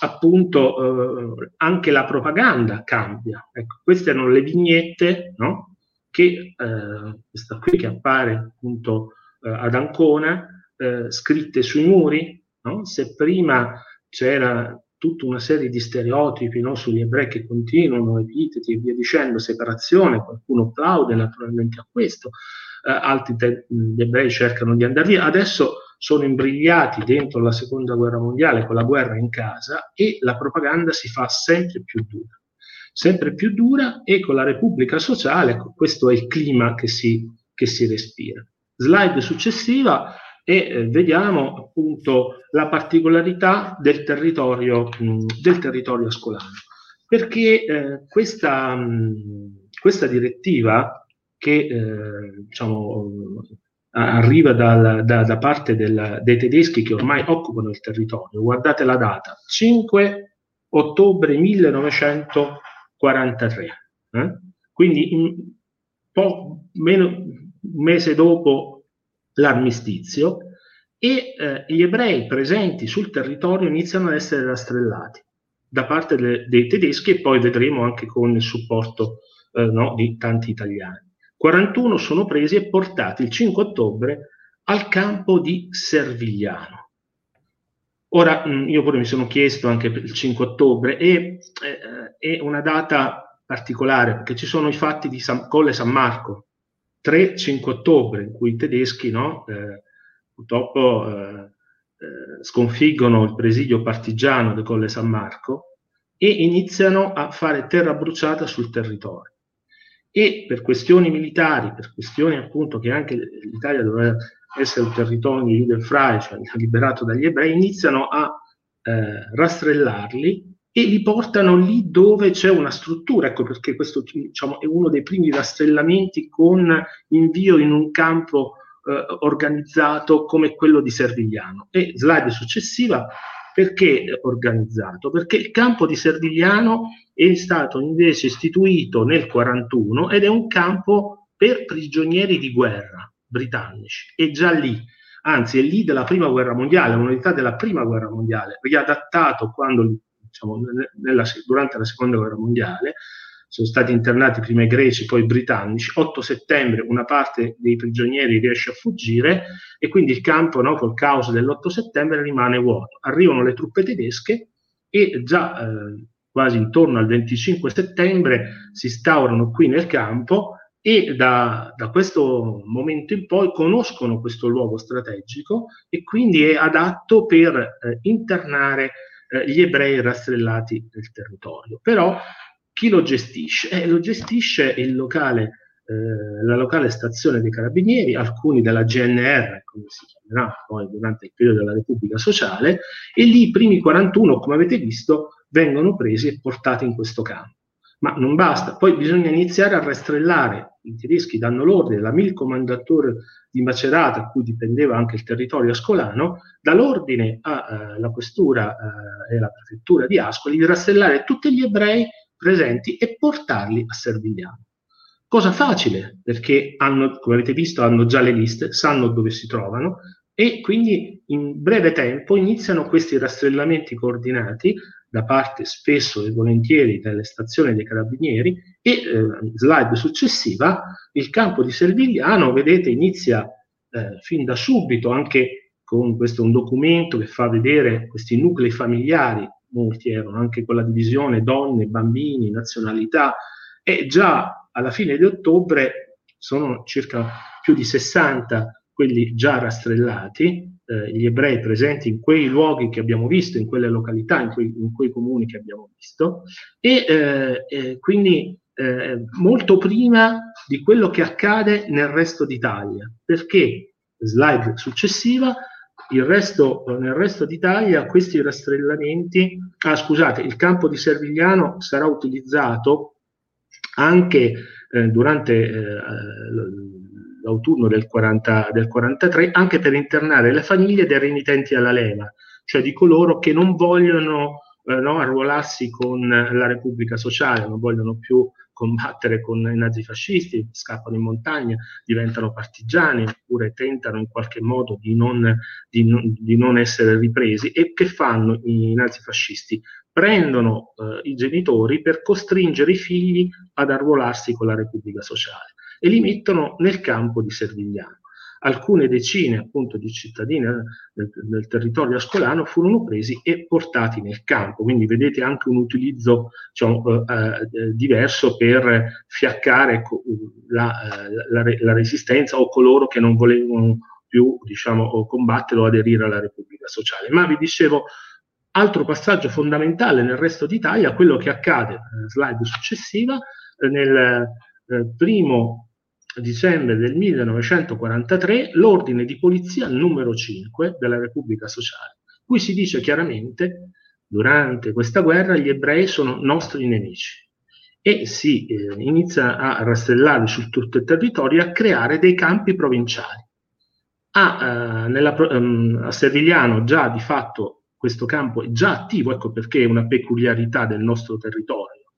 appunto anche la propaganda cambia. Ecco, queste erano le vignette no? Che eh, questa qui che appare appunto eh, ad Ancona, eh, scritte sui muri, no? se prima c'era tutta una serie di stereotipi no? sugli ebrei che continuano, epiteti e via dicendo, separazione, qualcuno applaude naturalmente a questo, eh, altri te- gli ebrei cercano di andare via, adesso sono imbrigliati dentro la seconda guerra mondiale con la guerra in casa e la propaganda si fa sempre più dura sempre più dura e con la Repubblica Sociale, questo è il clima che si, che si respira. Slide successiva e eh, vediamo appunto la particolarità del territorio, mh, del territorio ascolano. Perché eh, questa, mh, questa, direttiva che eh, diciamo, arriva dal, da, da, parte del, dei tedeschi che ormai occupano il territorio, guardate la data, 5 ottobre 1943, eh? quindi in, po- meno, un mese dopo l'armistizio e eh, gli ebrei presenti sul territorio iniziano ad essere rastrellati da parte de- dei tedeschi e poi vedremo anche con il supporto eh, no, di tanti italiani. 41 sono presi e portati il 5 ottobre al campo di Servigliano. Ora, mm, io pure mi sono chiesto anche per il 5 ottobre, e, eh, è una data particolare perché ci sono i fatti di San, Colle San Marco, 3-5 ottobre, in cui i tedeschi no, eh, purtroppo eh, eh, sconfiggono il presidio partigiano del Colle San Marco e iniziano a fare terra bruciata sul territorio. E per questioni militari, per questioni appunto che anche l'Italia doveva essere un territorio di Judenfrei, cioè liberato dagli ebrei, iniziano a eh, rastrellarli e li portano lì dove c'è una struttura, ecco perché questo diciamo, è uno dei primi rastrellamenti con invio in un campo eh, organizzato come quello di Servigliano. E slide successiva, perché organizzato? Perché il campo di Servigliano è stato invece istituito nel 1941 ed è un campo per prigionieri di guerra britannici. E già lì anzi è lì della prima guerra mondiale, un'unità della prima guerra mondiale, riadattato quando diciamo, nella, durante la seconda guerra mondiale, sono stati internati prima i greci, poi i britannici. 8 settembre una parte dei prigionieri riesce a fuggire e quindi il campo no, col caos dell'8 settembre rimane vuoto. Arrivano le truppe tedesche e già eh, quasi intorno al 25 settembre si instaurano qui nel campo e da, da, questo momento in poi conoscono questo luogo strategico e quindi è adatto per eh, internare eh, gli ebrei rastrellati nel territorio. Però chi lo gestisce? Eh, lo gestisce locale, eh, la locale stazione dei carabinieri, alcuni della GNR, come si chiamerà poi durante il periodo della Repubblica Sociale, e lì i primi 41, come avete visto, vengono presi e portati in questo campo. Ma non basta, poi bisogna iniziare a rastrellare. I tedeschi danno l'ordine, la Mil Commandatore di Macerata, a cui dipendeva anche il territorio ascolano, dà l'ordine alla eh, questura eh, e alla prefettura di Ascoli di rastrellare tutti gli ebrei presenti e portarli a Servigliano. Cosa facile, perché hanno, come avete visto, hanno già le liste, sanno dove si trovano e quindi in breve tempo iniziano questi rastrellamenti coordinati da parte spesso e volentieri delle stazioni dei carabinieri e eh, slide successiva il campo di Servigliano vedete inizia eh, fin da subito anche con questo un documento che fa vedere questi nuclei familiari molti erano anche con la divisione donne, bambini, nazionalità e già alla fine di ottobre sono circa più di 60 quelli già rastrellati, eh, gli ebrei presenti in quei luoghi che abbiamo visto, in quelle località, in quei, in quei comuni che abbiamo visto, e eh, eh, quindi molto prima di quello che accade nel resto d'Italia, perché, slide successiva, resto, nel resto d'Italia questi rastrellamenti, ah scusate, il campo di Servigliano sarà utilizzato anche eh, durante eh, l'autunno del, 40, del 43 anche per internare le famiglie dei renitenti alla leva, cioè di coloro che non vogliono eh, no, arruolarsi con la Repubblica Sociale, non vogliono più combattere con i nazifascisti, scappano in montagna, diventano partigiani oppure tentano in qualche modo di non, di non, di non essere ripresi. E che fanno i nazifascisti? Prendono eh, i genitori per costringere i figli ad arruolarsi con la Repubblica Sociale e li mettono nel campo di Servigliano. Alcune decine appunto di cittadini eh, del, del, territorio ascolano furono presi e portati nel campo, quindi vedete anche un utilizzo diciamo, eh, eh, diverso per fiaccare la, eh, la, la, resistenza o coloro che non volevano più diciamo, combattere o aderire alla Repubblica Sociale. Ma vi dicevo, Altro passaggio fondamentale nel resto d'Italia, quello che accade, slide successiva, nel primo dicembre del 1943, l'ordine di polizia numero 5 della Repubblica Sociale, cui si dice chiaramente durante questa guerra gli ebrei sono nostri nemici e si eh, inizia a rastellare su tutto il territorio a creare dei campi provinciali. A, eh, nella, um, a Servigliano già di fatto questo campo è già attivo, ecco perché è una peculiarità del nostro territorio,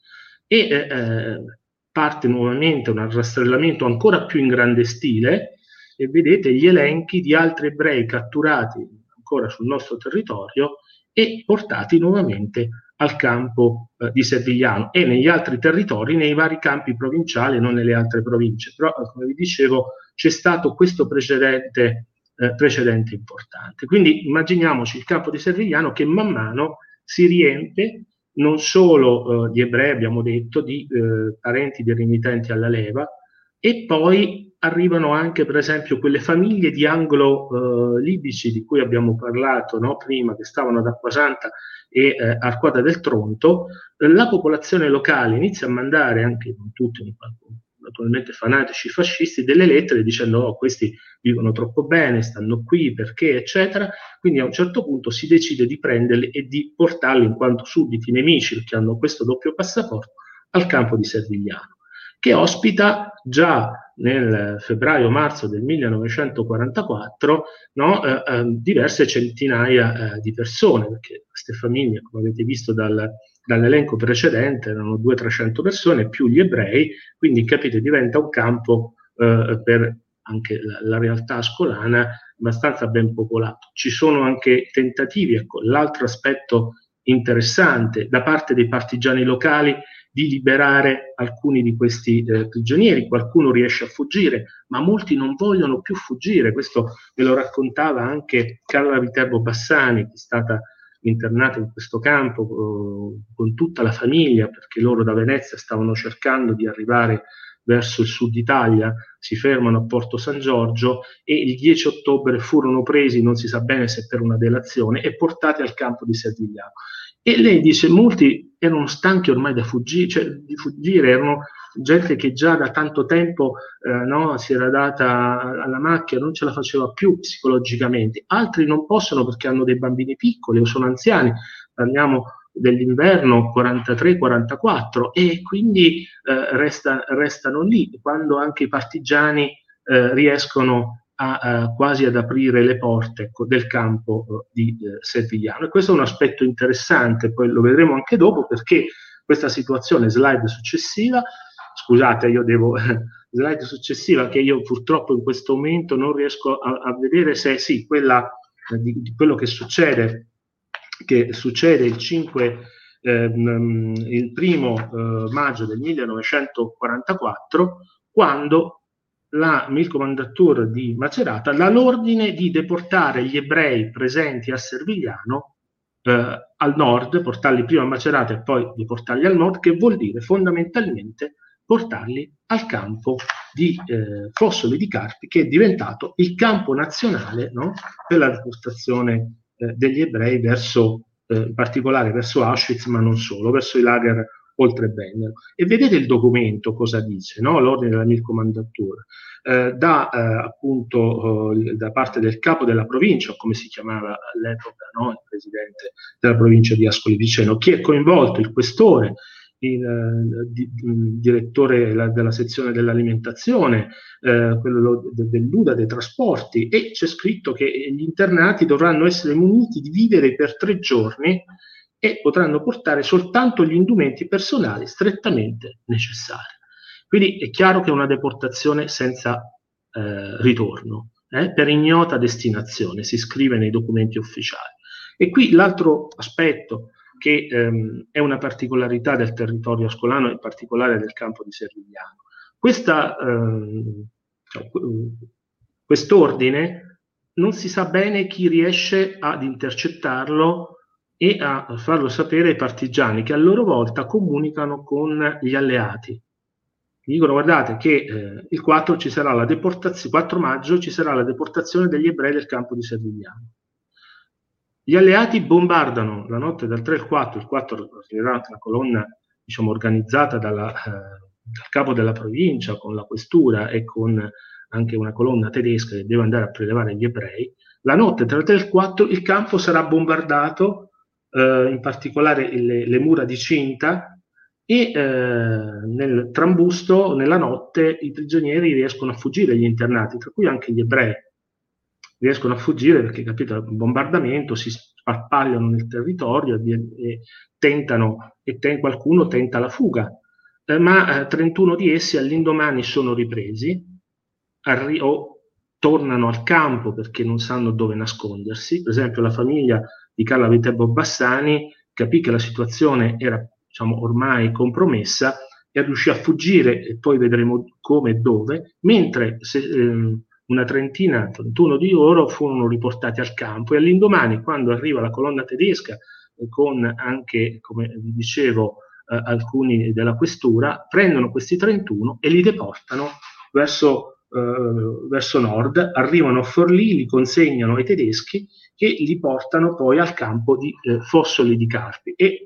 e eh, eh parte nuovamente un rastrellamento ancora più in grande stile e vedete gli elenchi di altri ebrei catturati ancora sul nostro territorio e portati nuovamente al campo eh, di Servigliano e negli altri territori, nei vari campi provinciali, non nelle altre province. Però, eh, come vi dicevo, c'è stato questo precedente, eh, precedente importante. Quindi immaginiamoci il campo di Servigliano che man mano si riempie non solo eh, di ebrei, abbiamo detto, di eh, parenti di rimitenti alla leva, e poi arrivano anche, per esempio, quelle famiglie di anglo-libici eh, di cui abbiamo parlato no, prima, che stavano ad Acquasanta e eh, Arquata del Tronto, la popolazione locale inizia a mandare, anche non tutti, naturalmente fanatici fascisti, delle lettere dicendo oh, questi vivono troppo bene, stanno qui, perché, eccetera. Quindi a un certo punto si decide di prenderli e di portarli in quanto sudditi nemici, perché hanno questo doppio passaporto, al campo di Servigliano, che ospita già nel febbraio-marzo del 1944 no, eh, eh, diverse centinaia eh, di persone, perché queste famiglie, come avete visto dal, dall'elenco precedente, erano 200-300 persone, più gli ebrei, quindi capite diventa un campo eh, per anche la, la, realtà ascolana abbastanza ben popolato. Ci sono anche tentativi, ecco, l'altro aspetto interessante da parte dei partigiani locali di liberare alcuni di questi eh, prigionieri, qualcuno riesce a fuggire, ma molti non vogliono più fuggire, questo me lo raccontava anche Carla Viterbo Bassani, che è stata internata in questo campo eh, con tutta la famiglia, perché loro da Venezia stavano cercando di arrivare verso il sud Italia, si fermano a Porto San Giorgio e il 10 ottobre furono presi, non si sa bene se per una delazione, e portati al campo di Servigliano. E lei dice, molti erano stanchi ormai da fuggire, cioè di fuggire, erano gente che già da tanto tempo eh, no, si era data alla macchia, non ce la faceva più psicologicamente. Altri non possono perché hanno dei bambini piccoli o sono anziani, parliamo dell'inverno 43-44 e quindi eh, resta, restano lì quando anche i partigiani eh, riescono a, quasi ad aprire le porte del campo uh, di uh, Servigliano. E questo è un aspetto interessante, poi lo vedremo anche dopo perché questa situazione, slide successiva, scusate, io devo, slide successiva che io purtroppo in questo momento non riesco a, a vedere se sì, quella eh, di, di, quello che succede, che succede il 5 ehm, il primo eh, maggio del 1944 quando la Milkomandatur di Macerata dà l'ordine di deportare gli ebrei presenti a Servigliano eh, al nord, portarli prima a Macerata e poi deportarli al nord, che vuol dire fondamentalmente portarli al campo di eh, Fossoli di Carpi, che è diventato il campo nazionale no, per la deportazione eh, degli ebrei verso, eh, in particolare verso Auschwitz, ma non solo, verso i lager oltre Benner. E vedete il documento cosa dice, no? l'ordine della Milcomandatura, eh, da eh, appunto eh, da parte del capo della provincia, come si chiamava all'epoca, no? il presidente della provincia di Ascoli Piceno, chi è coinvolto, il questore, il, eh, di, il direttore la, della sezione dell'alimentazione, eh, quello de, dell'UDA dei trasporti e c'è scritto che gli internati dovranno essere muniti di vivere per tre giorni e potranno portare soltanto gli indumenti personali strettamente necessari. Quindi è chiaro che è una deportazione senza eh, ritorno, eh, per ignota destinazione, si scrive nei documenti ufficiali. E qui l'altro aspetto che ehm, è una particolarità del territorio ascolano, in particolare del campo di Servigliano. Questa, ehm, cioè, quest'ordine non si sa bene chi riesce ad intercettarlo e a farlo sapere ai partigiani che a loro volta comunicano con gli alleati. Dicono guardate che eh, il 4, ci sarà la deportazione, 4 maggio ci sarà la deportazione degli ebrei del campo di Servigliano. Gli alleati bombardano la notte dal 3 al 4, il 4 arriverà una colonna diciamo, organizzata dalla, eh, dal capo della provincia con la questura e con anche una colonna tedesca che deve andare a prelevare gli ebrei. La notte tra il 3 e il 4 il campo sarà bombardato, eh, in particolare le, le, mura di cinta, e eh, nel trambusto, nella notte, i prigionieri riescono a fuggire, gli internati, tra cui anche gli ebrei riescono a fuggire perché, capito, il bombardamento si sparpagliano nel territorio e, e tentano, e ten, qualcuno tenta la fuga. Eh, ma eh, 31 di essi all'indomani sono ripresi arri- o tornano al campo perché non sanno dove nascondersi. Per esempio, la famiglia di Carla Viterbo Bassani capì che la situazione era diciamo, ormai compromessa e riuscì a fuggire, e poi vedremo come e dove, mentre se, ehm, una trentina, 31 di loro furono riportati al campo. E all'indomani, quando arriva la colonna tedesca, eh, con anche, come vi dicevo, eh, alcuni della questura, prendono questi 31 e li deportano verso, eh, verso nord, arrivano a Forlì, li consegnano ai tedeschi che li portano poi al campo di eh, Fossoli di Carpi. E eh,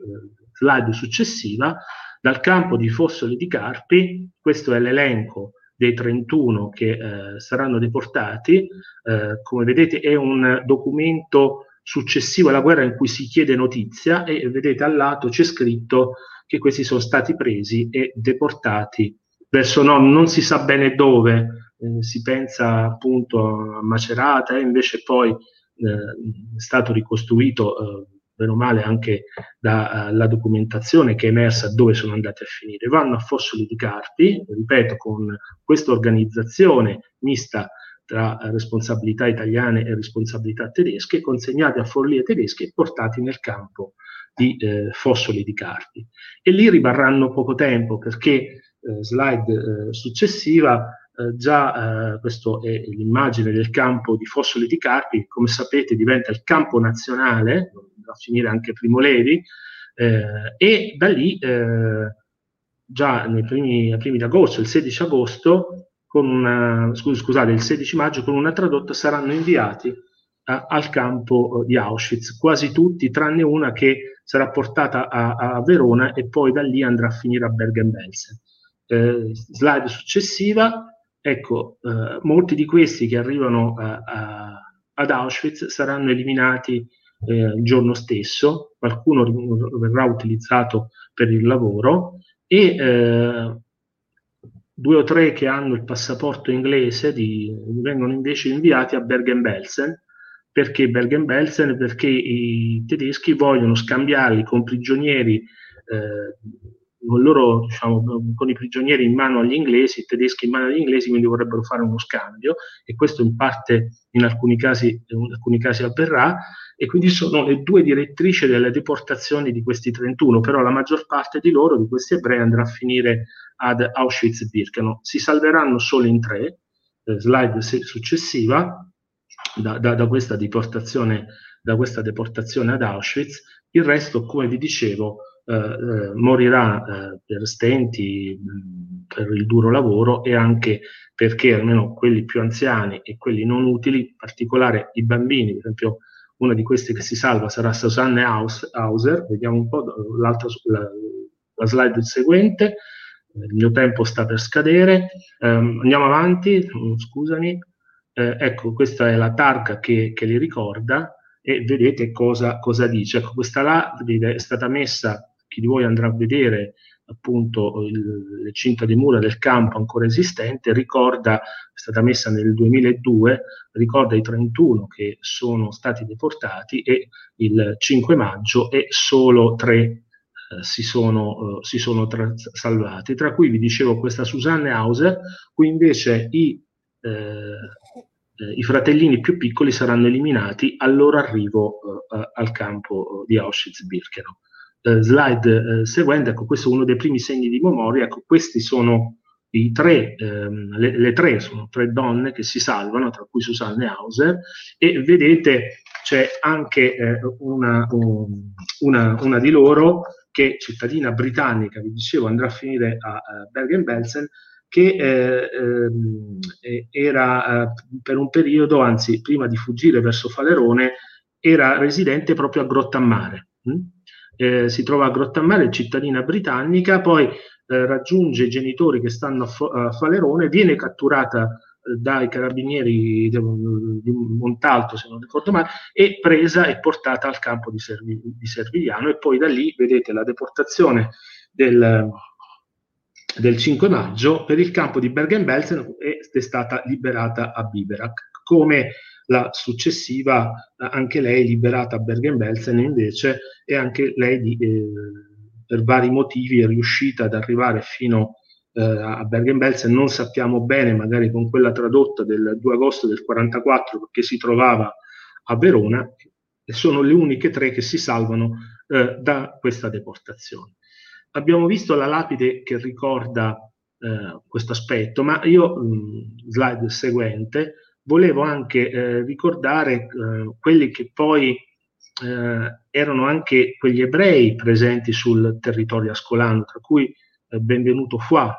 slide successiva, dal campo di Fossoli di Carpi, questo è l'elenco dei 31 che eh, saranno deportati. Eh, come vedete è un documento successivo alla guerra in cui si chiede notizia e vedete al lato c'è scritto che questi sono stati presi e deportati verso no, non si sa bene dove, eh, si pensa appunto a Macerata e invece poi eh, è stato ricostruito eh, bene o male anche dalla uh, documentazione che è emersa dove sono andati a finire. Vanno a Fossoli di Carpi, ripeto, con questa organizzazione mista tra responsabilità italiane e responsabilità tedesche, consegnati a follie tedesche e portati nel campo di eh, Fossoli di Carpi. E lì rimarranno poco tempo perché, eh, slide eh, successiva, eh, già eh, questa è l'immagine del campo di Fossoli di Carpi, come sapete diventa il campo nazionale, a finire anche Primo Levi, eh, e da lì eh, già nei primi, primi di il 16 agosto, con una, scusate, il 16 maggio con una tradotta saranno inviati a, al campo eh, di Auschwitz, quasi tutti, tranne una che sarà portata a, a Verona e poi da lì andrà a finire a Bergen-Belsen. Eh, slide successiva, ecco, eh, molti di questi che arrivano a, a, ad Auschwitz saranno eliminati eh, il giorno stesso, qualcuno verrà utilizzato per il lavoro e eh, due o tre che hanno il passaporto inglese di, vengono invece inviati a Bergen-Belsen. Perché Bergen-Belsen? Perché i tedeschi vogliono scambiarli con prigionieri eh, con, loro, diciamo, con i prigionieri in mano agli inglesi, i tedeschi in mano agli inglesi, quindi vorrebbero fare uno scambio e questo in parte in alcuni casi, in alcuni casi avverrà e quindi sono le due direttrici delle deportazioni di questi 31, però la maggior parte di loro, di questi ebrei, andrà a finire ad Auschwitz-Birkenau. Si salveranno solo in tre, eh, slide successiva, da, da, da, questa da questa deportazione ad Auschwitz, il resto, come vi dicevo, eh, eh, morirà eh, per stenti, per il duro lavoro e anche perché almeno quelli più anziani e quelli non utili, in particolare i bambini, per esempio una di queste che si salva sarà Susanne Hauser, vediamo un po' la, la slide seguente, il mio tempo sta per scadere, um, andiamo avanti, scusami, eh, ecco questa è la targa che, che, li ricorda e vedete cosa, cosa dice, ecco questa là è stata messa, chi di voi andrà a vedere appunto il, le cinta di mura del campo ancora esistente, ricorda, è stata messa nel 2002, ricorda i 31 che sono stati deportati e il 5 maggio e solo tre eh, si sono, eh, si sono tra- salvati, tra cui vi dicevo questa Susanne Hauser, qui invece i, eh, eh i fratellini più piccoli saranno eliminati al loro arrivo eh, al campo di Auschwitz-Birkenau eh, slide eh, seguente, ecco, questo è uno dei primi segni di memoria, ecco, questi sono i tre, ehm, le, le, tre sono tre donne che si salvano, tra cui Susanne Hauser, e vedete c'è anche eh, una, un, una, una, di loro che cittadina britannica, vi dicevo, andrà a finire a, a Bergen-Belsen, che eh, ehm, era eh, per un periodo, anzi prima di fuggire verso Falerone, era residente proprio a Grottammare. Hm? Eh, si trova a Grottammare, cittadina britannica, poi eh, raggiunge i genitori che stanno a, F- a Falerone, viene catturata eh, dai carabinieri di, Montalto, se non ricordo male, e presa e portata al campo di, Servi- di Servigliano e poi da lì vedete la deportazione del, del 5 maggio per il campo di Bergen-Belsen è stata liberata a Biberak, come la successiva, eh, anche lei liberata a Bergen-Belsen invece, e anche lei di, eh, per vari motivi è riuscita ad arrivare fino eh, a Bergen-Belsen, non sappiamo bene, magari con quella tradotta del 2 agosto del 44, perché si trovava a Verona, e sono le uniche tre che si salvano eh, da questa deportazione. Abbiamo visto la lapide che ricorda eh, questo aspetto, ma io, mh, slide seguente, volevo anche eh, ricordare eh, quelli che poi eh, erano anche quegli ebrei presenti sul territorio ascolano, tra cui eh, Benvenuto Foy,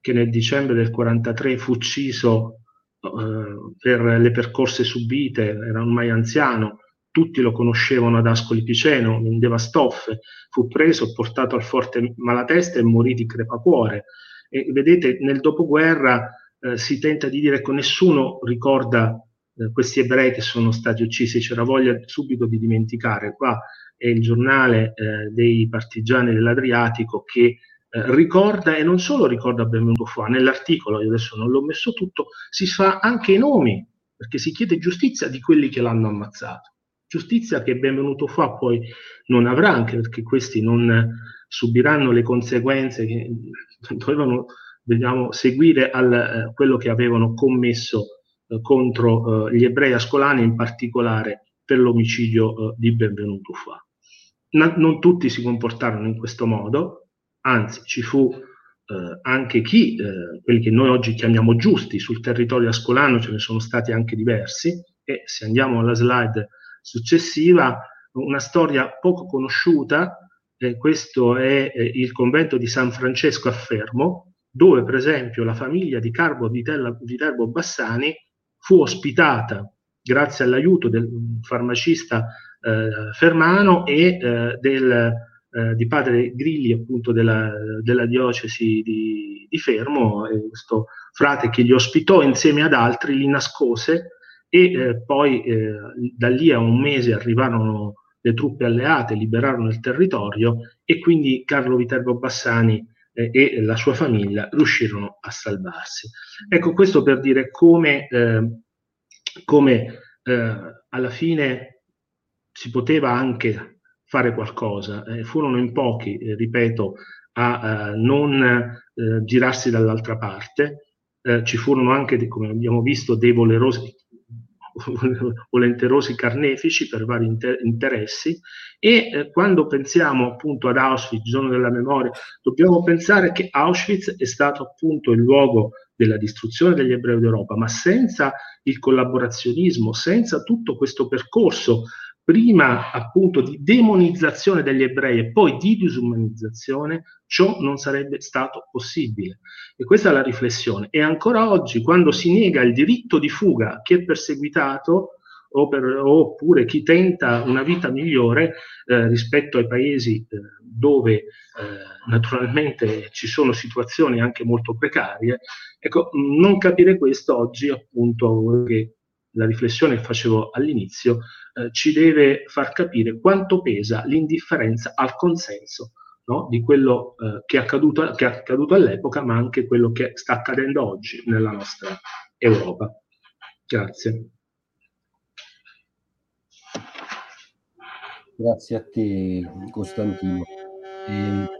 che nel dicembre del 43 fu ucciso per le percorse subite, era ormai anziano, tutti lo conoscevano ad Ascoli Piceno, in Devastoffe, fu preso, portato al forte Malatesta e morì di crepacuore. E vedete, nel dopoguerra eh, si tenta di dire che nessuno ricorda eh, questi ebrei che sono stati uccisi, c'era voglia subito di dimenticare. Qua è il giornale eh, dei partigiani dell'Adriatico che eh, ricorda e non solo ricorda benvenuto fa, nell'articolo, io adesso non l'ho messo tutto, si fa anche i nomi, perché si chiede giustizia di quelli che l'hanno ammazzato giustizia che benvenuto fa poi non avrà, anche perché questi non subiranno le conseguenze che dovevano vediamo, seguire al, eh, quello che avevano commesso eh, contro eh, gli ebrei ascolani, in particolare per l'omicidio eh, di Benvenuto Fa. Na, non tutti si comportarono in questo modo, anzi ci fu eh, anche chi, eh, quelli che noi oggi chiamiamo giusti, sul territorio ascolano ce ne sono stati anche diversi, e se andiamo alla slide successiva, una storia poco conosciuta, questo è il convento di San Francesco a Fermo, dove per esempio la famiglia di Carbo Viterbo Bassani fu ospitata grazie all'aiuto del farmacista eh, Fermano e eh, del, eh, di padre Grilli appunto della, della diocesi di, di Fermo, questo frate che li ospitò insieme ad altri, li nascose e eh, poi eh, da lì a un mese arrivarono le truppe alleate, liberarono il territorio e quindi Carlo Viterbo Bassani eh, e la sua famiglia riuscirono a salvarsi. Ecco questo per dire come, eh, come eh, alla fine si poteva anche fare qualcosa. Eh, furono in pochi, ripeto, a non girarsi dall'altra parte. ci furono anche, come abbiamo visto, dei volerosi volenterosi carnefici per vari inter- interessi e eh, quando pensiamo appunto ad Auschwitz, giorno della memoria, dobbiamo pensare che Auschwitz è stato appunto il luogo della distruzione degli ebrei d'Europa, ma senza il collaborazionismo, senza tutto questo percorso prima appunto di demonizzazione degli ebrei e poi di disumanizzazione, ciò non sarebbe stato possibile. E questa è la riflessione. E ancora oggi, quando si nega il diritto di fuga a chi è perseguitato, o per, oppure chi tenta una vita migliore eh, rispetto ai paesi eh, dove eh, naturalmente ci sono situazioni anche molto precarie, ecco, non capire questo oggi appunto che la riflessione che facevo all'inizio, eh, ci deve far capire quanto pesa l'indifferenza al consenso no? di quello eh, che, è accaduto, che è accaduto all'epoca, ma anche quello che sta accadendo oggi nella nostra Europa. Grazie. Grazie a te, Costantino. E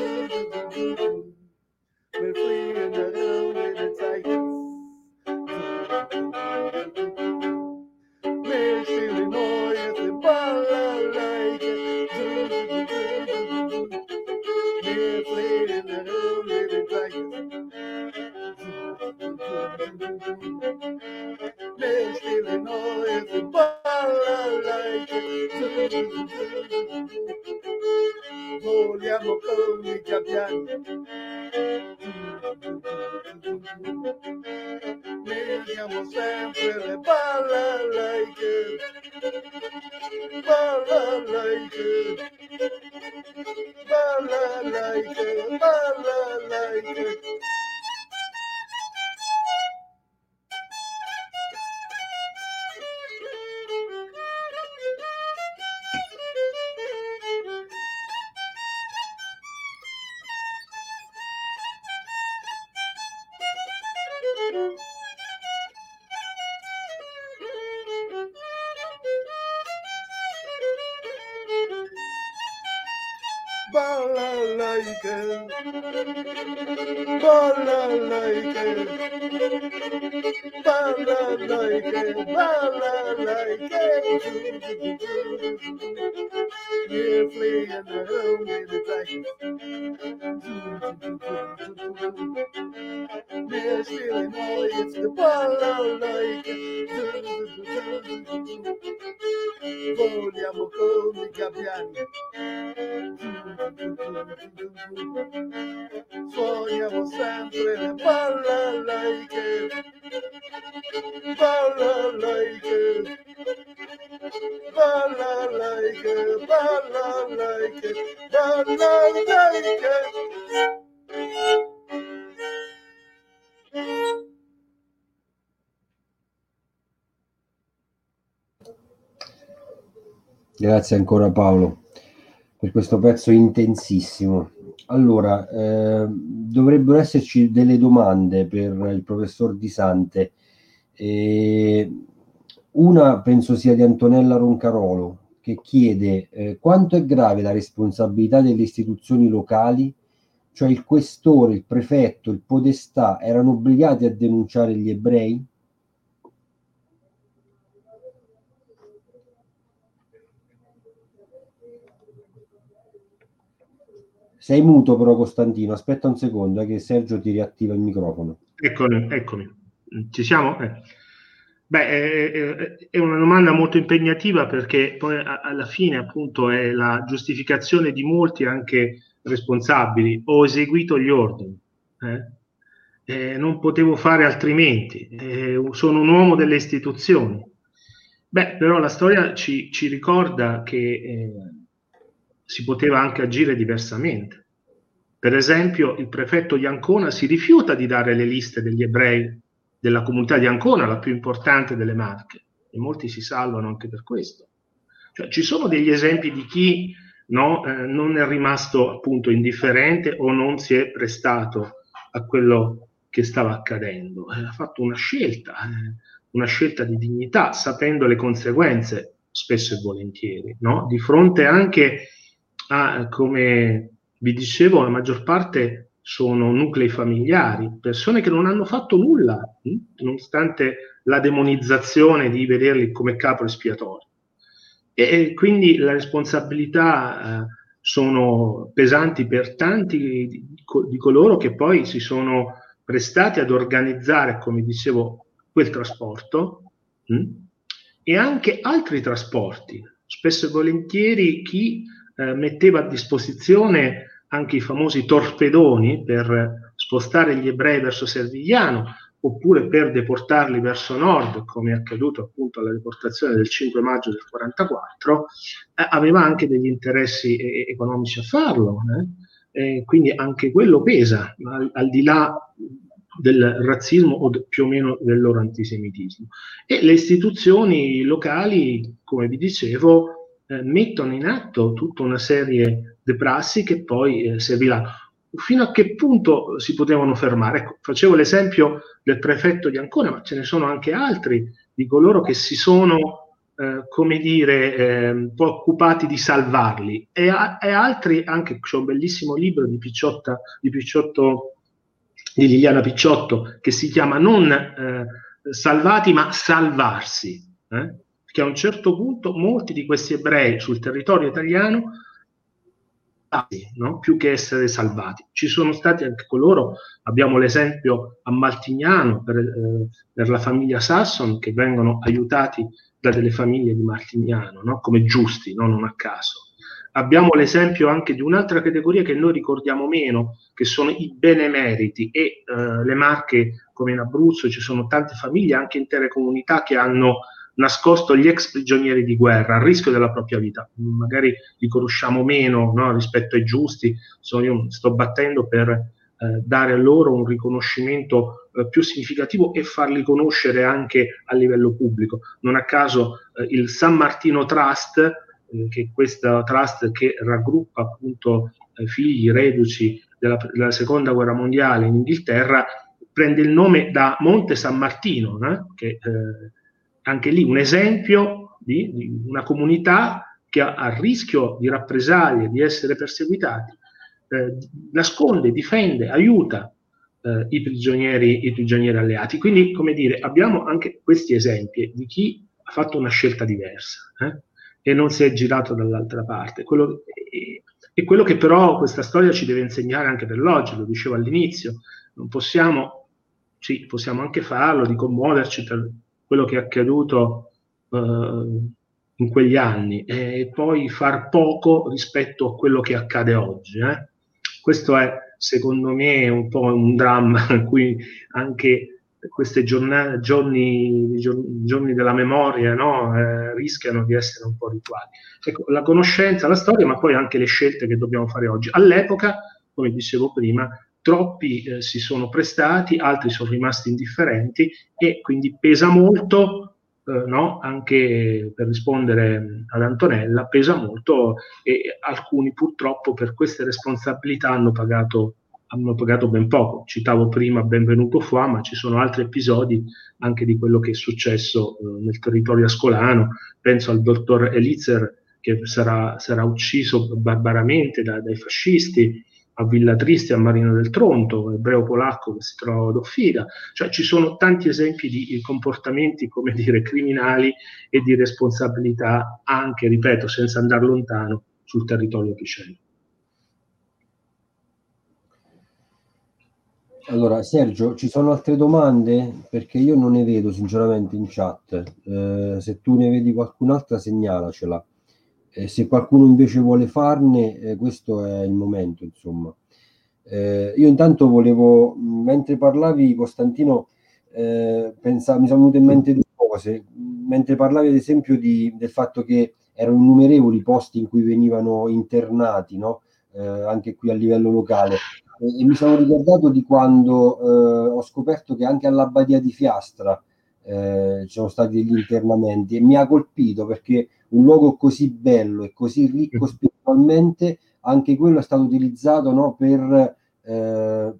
Vogliamo come i gabbiani. Vediamo sempre le balalaike. Balalaike. Balalaike. Balalaike. Balalaike. Miss Molly, it's the balalaika. Vogliamo come i gabbiani. Suoniamo sempre le balalaiche. Balalaiche. Balalaiche, balalaiche, balalaiche. Grazie ancora Paolo per questo pezzo intensissimo. Allora, eh, dovrebbero esserci delle domande per il professor Di Sante. Eh, una penso sia di Antonella Roncarolo che chiede eh, quanto è grave la responsabilità delle istituzioni locali, cioè il questore, il prefetto, il podestà erano obbligati a denunciare gli ebrei? Sei muto però Costantino, aspetta un secondo eh, che Sergio ti riattiva il microfono. Eccomi, eccomi. Ci siamo? Eh. Beh, è, una domanda molto impegnativa perché poi alla fine appunto è la giustificazione di molti anche responsabili. Ho eseguito gli ordini, eh? Eh, non potevo fare altrimenti, eh, sono un uomo delle istituzioni. Beh, però la storia ci, ci ricorda che eh, si poteva anche agire diversamente. Per esempio, il prefetto di Ancona si rifiuta di dare le liste degli ebrei della comunità di Ancona, la più importante delle Marche, e molti si salvano anche per questo. Cioè, ci sono degli esempi di chi no, eh, non è rimasto appunto indifferente o non si è prestato a quello che stava accadendo, eh, ha fatto una scelta, eh, una scelta di dignità, sapendo le conseguenze spesso e volentieri, no? di fronte anche a, come vi dicevo, la maggior parte sono nuclei familiari, persone che non hanno fatto nulla, hm? nonostante la demonizzazione di vederli come capo espiatorio. E, quindi le responsabilità eh, sono pesanti per tanti di, di, coloro che poi si sono prestati ad organizzare, come dicevo, quel trasporto hm? e anche altri trasporti. Spesso e volentieri chi eh, metteva a disposizione anche i famosi torpedoni per spostare gli ebrei verso Servigliano oppure per deportarli verso nord, come è accaduto appunto alla deportazione del 5 maggio del 44, eh, aveva anche degli interessi eh, economici a farlo. Eh? quindi anche quello pesa, al, al di là del razzismo o de, più o meno del loro antisemitismo. E le istituzioni locali, come vi dicevo, eh, mettono in atto tutta una serie di prassi che poi eh, serviranno. Fino a che punto si potevano fermare? Ecco, facevo l'esempio del prefetto di Ancona, ma ce ne sono anche altri di coloro che si sono, eh, come dire, eh, occupati di salvarli. E, a, e altri, anche c'è un bellissimo libro di, Picciotta, di Picciotto di Liliana Picciotto che si chiama non eh, salvati ma salvarsi, eh? perché a un certo punto molti di questi ebrei sul territorio italiano no? più che essere salvati. Ci sono stati anche coloro, abbiamo l'esempio a Maltignano per, eh, per la famiglia Sasson, che vengono aiutati da delle famiglie di Martignano, no? come giusti, no? non a caso. Abbiamo l'esempio anche di un'altra categoria che noi ricordiamo meno, che sono i benemeriti e eh, le Marche, come in Abruzzo, ci sono tante famiglie, anche intere comunità che hanno nascosto gli ex prigionieri di guerra a rischio della propria vita. Magari li conosciamo meno no, rispetto ai giusti, so, io sto battendo per eh, dare a loro un riconoscimento eh, più significativo e farli conoscere anche a livello pubblico. Non a caso eh, il San Martino Trust eh, che questa trust che raggruppa appunto eh, figli reduci della, della, seconda guerra mondiale in Inghilterra prende il nome da Monte San Martino, che eh, anche lì un esempio di, di una comunità che ha, a rischio di rappresaglie, di essere perseguitati, eh, nasconde, difende, aiuta eh, i, prigionieri, i prigionieri alleati. Quindi, come dire, abbiamo anche questi esempi di chi ha fatto una scelta diversa. Eh? e non si è girato dall'altra parte. Quello, e, e quello che però questa storia ci deve insegnare anche per l'oggi, lo dicevo all'inizio, non possiamo, sì, possiamo anche farlo, di commuoverci per quello che è accaduto eh, in quegli anni e poi far poco rispetto a quello che accade oggi. Eh. Questo è, secondo me, un po' un dramma in cui anche questi giorni, giorni, della memoria no? eh, rischiano di essere un po' rituali. Ecco, la conoscenza, la storia, ma poi anche le scelte che dobbiamo fare oggi. All'epoca, come dicevo prima, troppi eh, si sono prestati, altri sono rimasti indifferenti e quindi pesa molto, eh, no? anche per rispondere ad Antonella, pesa molto e alcuni purtroppo per queste responsabilità hanno pagato hanno pagato ben poco. Citavo prima Benvenuto Fuà, ma ci sono altri episodi anche di quello che è successo eh, nel territorio ascolano. Penso al dottor Elitzer che sarà, sarà ucciso barbaramente da, dai fascisti, a Villa Tristi, a Marino del Tronto, ebreo polacco che si trova ad Offida. Cioè ci sono tanti esempi di comportamenti, come dire, criminali e di responsabilità anche, ripeto, senza andare lontano, sul territorio piceno. Allora, Sergio, ci sono altre domande? Perché io non ne vedo sinceramente in chat. Eh, se tu ne vedi qualcun'altra, segnalacela. Eh, se qualcuno invece vuole farne, eh, questo è il momento, insomma. Eh, io intanto volevo, mentre parlavi, Costantino, eh, pensavo, mi sono venute in mente due cose. Mentre parlavi, ad esempio, di, del fatto che erano innumerevoli i posti in cui venivano internati, no? Eh, anche qui a livello locale e mi sono ricordato di quando eh, ho scoperto che anche all'Abbadia di Fiastra eh, ci sono stati degli internamenti e mi ha colpito perché un luogo così bello e così ricco spiritualmente, anche quello è stato utilizzato no, per, eh,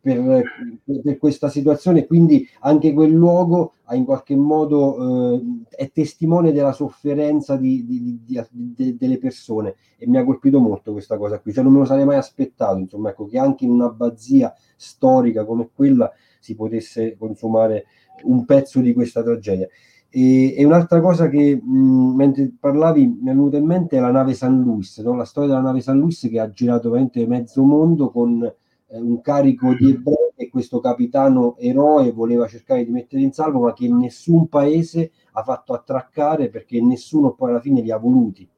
per, per, questa situazione, quindi anche quel luogo ha in qualche modo eh, è testimone della sofferenza di, di, di, delle persone e mi ha colpito molto questa cosa qui, cioè non me lo sarei mai aspettato, insomma, ecco, che anche in un'abbazia storica come quella si potesse consumare un pezzo di questa tragedia. E, e un'altra cosa che mh, mentre parlavi mi è venuta in mente è la nave San Luis, no? la storia della nave San Luis che ha girato veramente mezzo mondo con eh, un carico di ebrei che questo capitano eroe voleva cercare di mettere in salvo, ma che nessun paese ha fatto attraccare perché nessuno poi alla fine li ha voluti.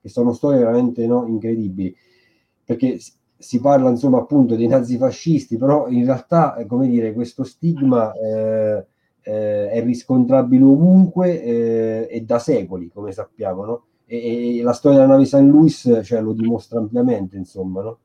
Che sono storie veramente no, incredibili. Perché si parla insomma appunto dei nazifascisti, però in realtà, eh, come dire, questo stigma eh, eh, è riscontrabile ovunque eh, e da secoli, come sappiamo, no? E, e, la storia della nave San Luis cioè, lo dimostra ampiamente, insomma, no?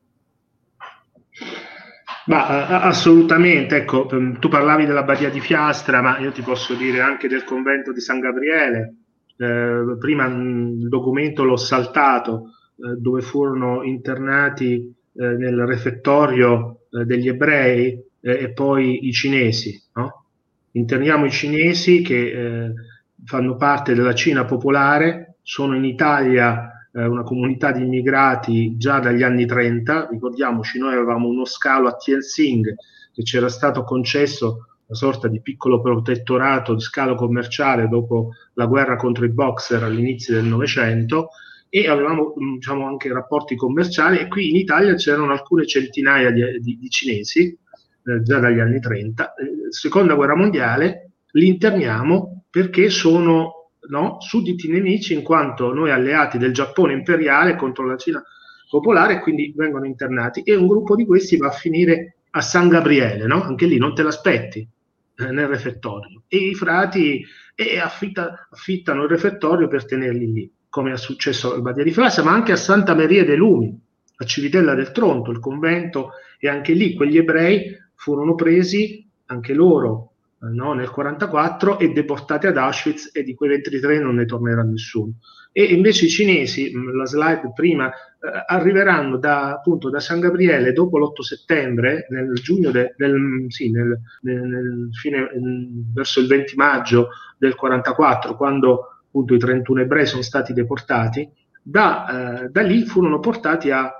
Ma assolutamente, ecco, ehm, tu parlavi della Badia di Fiastra, ma io ti posso dire anche del convento di San Gabriele. Eh, prima il documento l'ho saltato, eh, dove furono internati eh, nel refettorio eh, degli ebrei eh, e poi i cinesi. No? Interniamo i cinesi che fanno parte della Cina popolare, sono in Italia una comunità di immigrati già dagli anni 30, ricordiamoci, noi avevamo uno scalo a Tianjin che ci era stato concesso una sorta di piccolo protettorato di scalo commerciale dopo la guerra contro i boxer all'inizio del Novecento e avevamo mm, diciamo, anche rapporti commerciali e qui in Italia c'erano alcune centinaia di, di, di cinesi eh, già dagli anni 30. Eh, seconda guerra mondiale li interniamo perché sono no, sudditi nemici in quanto noi alleati del Giappone imperiale contro la Cina popolare quindi vengono internati e un gruppo di questi va a finire a San Gabriele, no? anche lì non te l'aspetti eh, nel refettorio e i frati e affitta, affittano il refettorio per tenerli lì come è successo a Badia di Flassa, ma anche a Santa Maria dei Lumi, a Civitella del Tronto, il convento, e anche lì quegli ebrei furono presi, anche loro, eh, no, nel 44 e deportati ad Auschwitz e di quei 23 non ne tornerà nessuno. E invece i cinesi, mm, la slide prima, eh, arriveranno da, appunto, da San Gabriele dopo l'8 settembre, nel giugno de, del, sì, nel, nel, fine, verso il 20 maggio del 44, quando appunto i 31 ebrei sono stati deportati, da, eh, da lì furono portati a,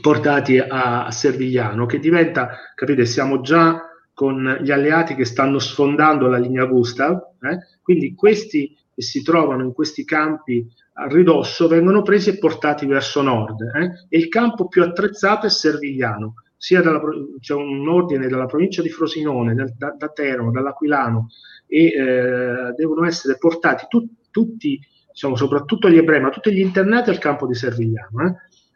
portati a, Servigliano, che diventa, capite, siamo già con gli alleati che stanno sfondando la linea Gustav, eh? quindi questi che si trovano in questi campi a ridosso vengono presi e portati verso nord eh? e il campo più attrezzato è Servigliano, sia dalla, c'è un ordine dalla provincia di Frosinone, da, da, da Teramo, dall'Aquilano, e eh, devono essere portati tu, tutti, diciamo, soprattutto gli ebrei, ma tutti gli internati al campo di Servigliano, eh?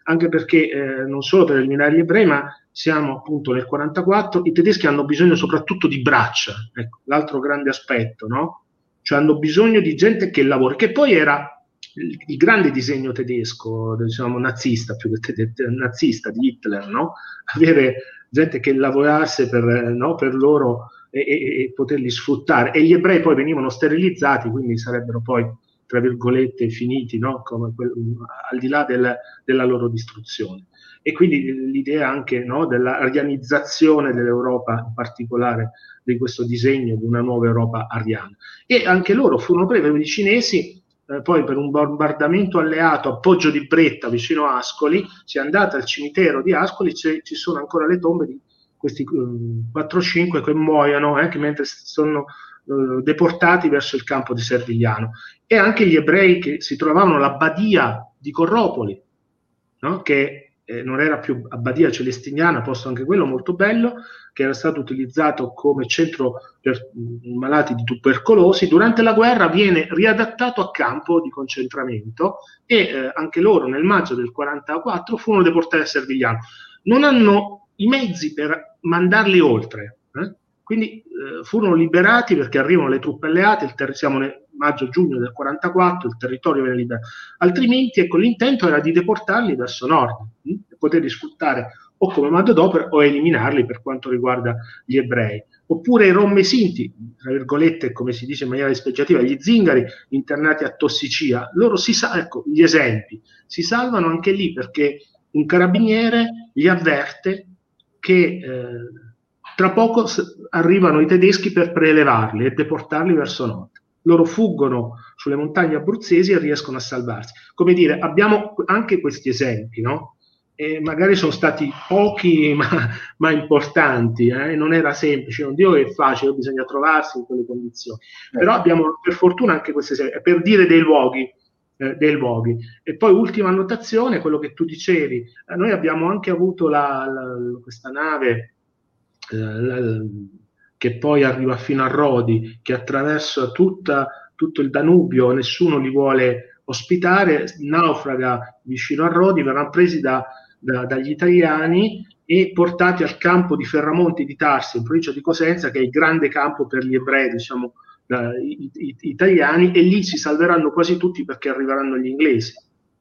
Anche perché eh, non solo per eliminare gli ebrei, ma siamo appunto nel 44, i tedeschi hanno bisogno soprattutto di braccia, ecco, l'altro grande aspetto, no? Cioè hanno bisogno di gente che lavori, che poi era il, il grande disegno tedesco, diciamo nazista, più che te, nazista di Hitler, no? Avere gente che lavorasse per, no, per loro e, e, e, poterli sfruttare. E gli ebrei poi venivano sterilizzati, quindi sarebbero poi, tra virgolette, finiti, no? Quel, al di là del, della loro distruzione. E quindi l'idea anche no, della arianizzazione dell'Europa, in particolare di questo disegno di una nuova Europa ariana. E anche loro furono presi, i cinesi, eh, poi per un bombardamento alleato a Poggio di Bretta, vicino a Ascoli, si è andata al cimitero di Ascoli, ci sono ancora le tombe di questi uh, 4-5 che muoiono eh, che mentre sono uh, deportati verso il campo di Servigliano e anche gli ebrei che si trovavano alla badia di Corropoli no? che eh, non era più abbadia celestiniana, posto anche quello molto bello, che era stato utilizzato come centro per mm, malati di tubercolosi, durante la guerra viene riadattato a campo di concentramento e eh, anche loro nel maggio del 44 furono deportati a Servigliano. Non hanno i mezzi per mandarli oltre. Eh? Quindi eh, furono liberati perché arrivano le truppe alleate, ter- siamo nel maggio-giugno del 44, il territorio viene liberato. Altrimenti ecco, l'intento era di deportarli verso nord hm? e poterli sfruttare o come manodopera o eliminarli per quanto riguarda gli ebrei. Oppure i rommesinti, tra virgolette, come si dice in maniera dispeggiativa, gli zingari internati a tossicia, loro si sa- ecco, gli esempi, si salvano anche lì perché un carabiniere li avverte che eh, tra poco arrivano i tedeschi per prelevarli e deportarli verso nord. Loro fuggono sulle montagne abruzzesi e riescono a salvarsi. Come dire, abbiamo anche questi esempi, no? E magari sono stati pochi ma, ma importanti, eh? non era semplice, non dico che è facile, bisogna trovarsi in quelle condizioni, però abbiamo per fortuna anche questi esempi, per dire dei luoghi, eh, dei luoghi. E poi ultima annotazione, quello che tu dicevi, eh, noi abbiamo anche avuto la, la, questa nave eh, che poi arriva fino a Rodi, che attraversa tutta, tutto il Danubio, nessuno li vuole ospitare, naufraga vicino a Rodi, verranno presi da, da, dagli italiani e portati al campo di Ferramonti di Tarsi, in provincia di Cosenza, che è il grande campo per gli ebrei, diciamo, eh, i, i, italiani, e lì si salveranno quasi tutti perché arriveranno gli inglesi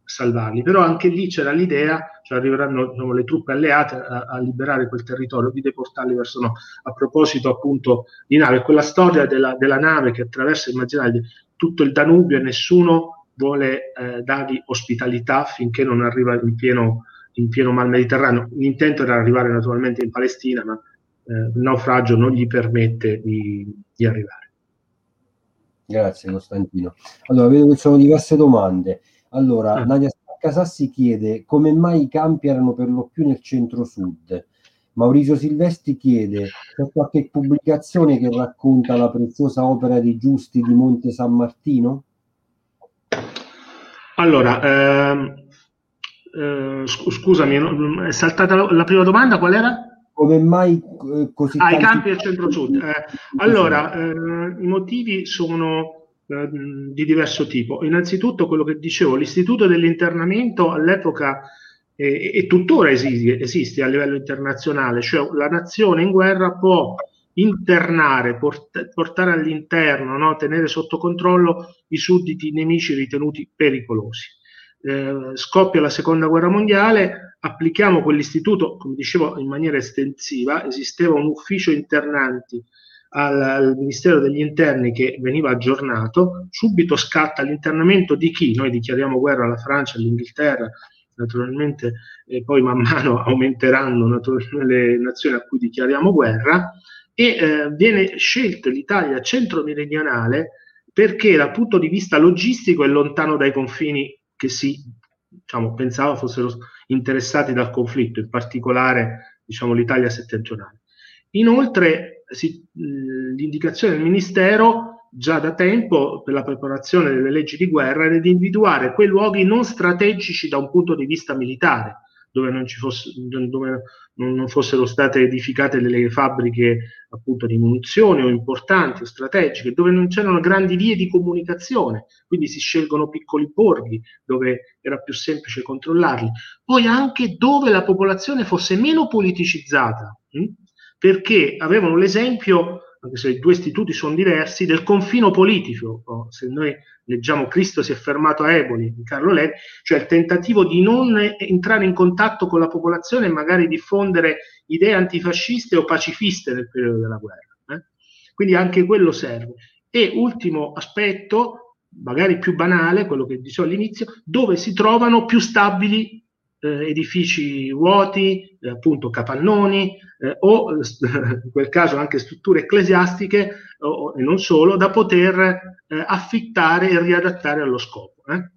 salvarli. Però anche lì c'era l'idea, cioè arriveranno diciamo, le truppe alleate a, a, liberare quel territorio, di deportarli verso no. A proposito appunto di nave, quella storia della, della nave che attraversa, immaginate, tutto il Danubio e nessuno vuole eh, dargli ospitalità finché non arriva in pieno in pieno Mar Mediterraneo. L'intento era arrivare naturalmente in Palestina, ma eh, il naufragio non gli permette di, di arrivare. Grazie Costantino. Allora, vedo che ci sono diverse domande. Allora, ah. Nadia Casassi chiede come mai i campi erano per lo più nel centro-sud. Maurizio Silvestri chiede c'è qualche pubblicazione che racconta la preziosa opera di Giusti di Monte San Martino? Allora, ehm, eh, scusami, è saltata la, la, prima domanda, qual era? Come mai eh, così Ah, i campi del centro-sud. Eh, allora, eh, i motivi sono eh, di diverso tipo. Innanzitutto quello che dicevo, l'istituto dell'internamento all'epoca e tuttora esiste, esiste, a livello internazionale, cioè la nazione in guerra può internare, port- portare all'interno, no? tenere sotto controllo i sudditi nemici ritenuti pericolosi eh, scoppia la seconda guerra mondiale, applichiamo quell'istituto, come dicevo, in maniera estensiva, esisteva un ufficio internanti al, al, Ministero degli Interni che veniva aggiornato, subito scatta l'internamento di chi? Noi dichiariamo guerra alla Francia, all'Inghilterra, naturalmente e poi man mano aumenteranno le nazioni a cui dichiariamo guerra e eh, viene scelta l'Italia centro-meridionale perché dal punto di vista logistico è lontano dai confini che si diciamo, pensava fossero interessati dal conflitto, in particolare diciamo, l'Italia settentrionale. Inoltre, si, l'indicazione del Ministero già da tempo per la preparazione delle leggi di guerra era di individuare quei luoghi non strategici da un punto di vista militare, dove non, fosse, dove non fossero state edificate delle fabbriche appunto di munizioni o importanti o strategiche, dove non c'erano grandi vie di comunicazione, quindi si scelgono piccoli borghi dove era più semplice controllarli. Poi anche dove la popolazione fosse meno politicizzata, hm? Perché avevano l'esempio anche se i due istituti sono diversi, del confino politico. Se noi leggiamo Cristo si è fermato a Eboli di Carlo Levi, cioè il tentativo di non entrare in contatto con la popolazione e magari diffondere idee antifasciste o pacifiste nel periodo della guerra. Eh? Quindi anche quello serve. E ultimo aspetto, magari più banale, quello che dicevo all'inizio, dove si trovano più stabili eh, edifici vuoti, eh, appunto capannoni eh, o in quel caso anche strutture ecclesiastiche o, e non solo da poter eh, affittare e riadattare allo scopo. Eh.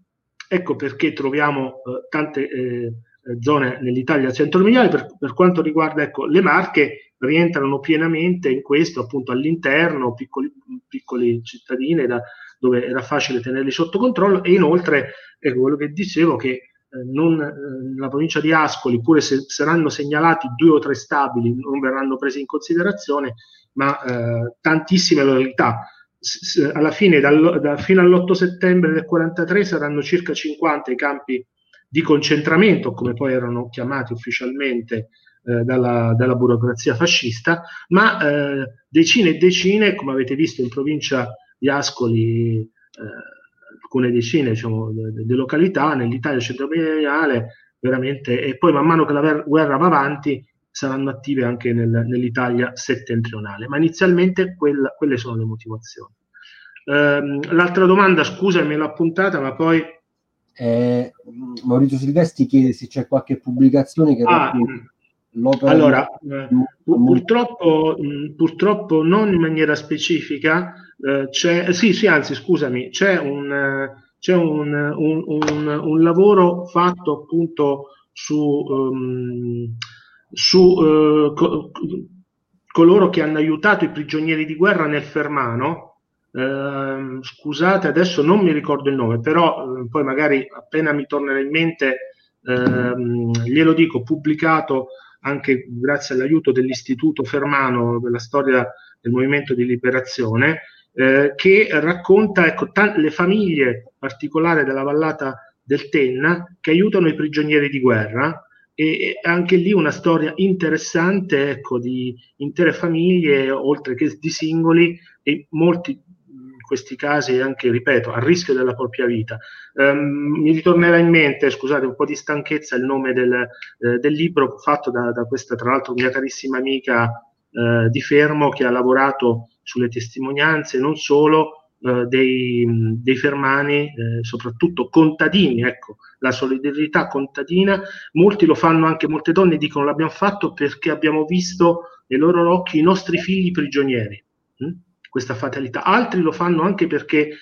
Ecco perché troviamo eh, tante zone nell'Italia centro-meridionale per, per, quanto riguarda ecco, le Marche rientrano pienamente in questo appunto all'interno piccoli, piccoli cittadine da, dove era facile tenerli sotto controllo e inoltre ecco quello che dicevo che eh, non, eh, la provincia di Ascoli, pure se saranno segnalati due o tre stabili, non verranno presi in considerazione, ma eh, tantissime località. Alla fine, dal, da, fino all'8 settembre del 43 saranno circa 50 i campi di concentramento, come poi erano chiamati ufficialmente eh, dalla, dalla, burocrazia fascista, ma eh, decine e decine, come avete visto in provincia di Ascoli, eh, alcune decine diciamo, di de località nell'Italia centro-meridionale, veramente, e poi man mano che la guerra va avanti saranno attive anche nel, nell'Italia settentrionale. Ma inizialmente quella, quelle sono le motivazioni. Ehm, l'altra domanda, scusa, me l'ho appuntata, ma poi... Eh, Maurizio Silvestri chiede se c'è qualche pubblicazione che... Ah, l'opera allora, eh, purtroppo, mh, purtroppo non in maniera specifica, eh, c'è, sì, sì, anzi, scusami, c'è un, c'è un, un, un, un lavoro fatto appunto su, um, su uh, co- coloro che hanno aiutato i prigionieri di guerra nel Fermano. Uh, scusate, adesso non mi ricordo il nome, però uh, poi magari appena mi tornerà in mente ehm, glielo dico, pubblicato anche grazie all'aiuto dell'Istituto Fermano della storia del movimento di liberazione, eh, che racconta ecco, t- le famiglie particolari della vallata del Tenna che aiutano i prigionieri di guerra. E anche lì una storia interessante ecco, di intere famiglie, oltre che di singoli, e molti questi casi anche, ripeto, a rischio della propria vita. Um, mi ritornerà in mente, scusate, un po' di stanchezza il nome del, eh, del libro fatto da, da, questa, tra l'altro, mia carissima amica eh, di Fermo che ha lavorato sulle testimonianze, non solo, eh, dei, dei, fermani, eh, soprattutto contadini, ecco, la solidarietà contadina, molti lo fanno anche, molte donne dicono l'abbiamo fatto perché abbiamo visto nei loro occhi i nostri figli prigionieri, hm? Questa fatalità, altri lo fanno anche perché eh,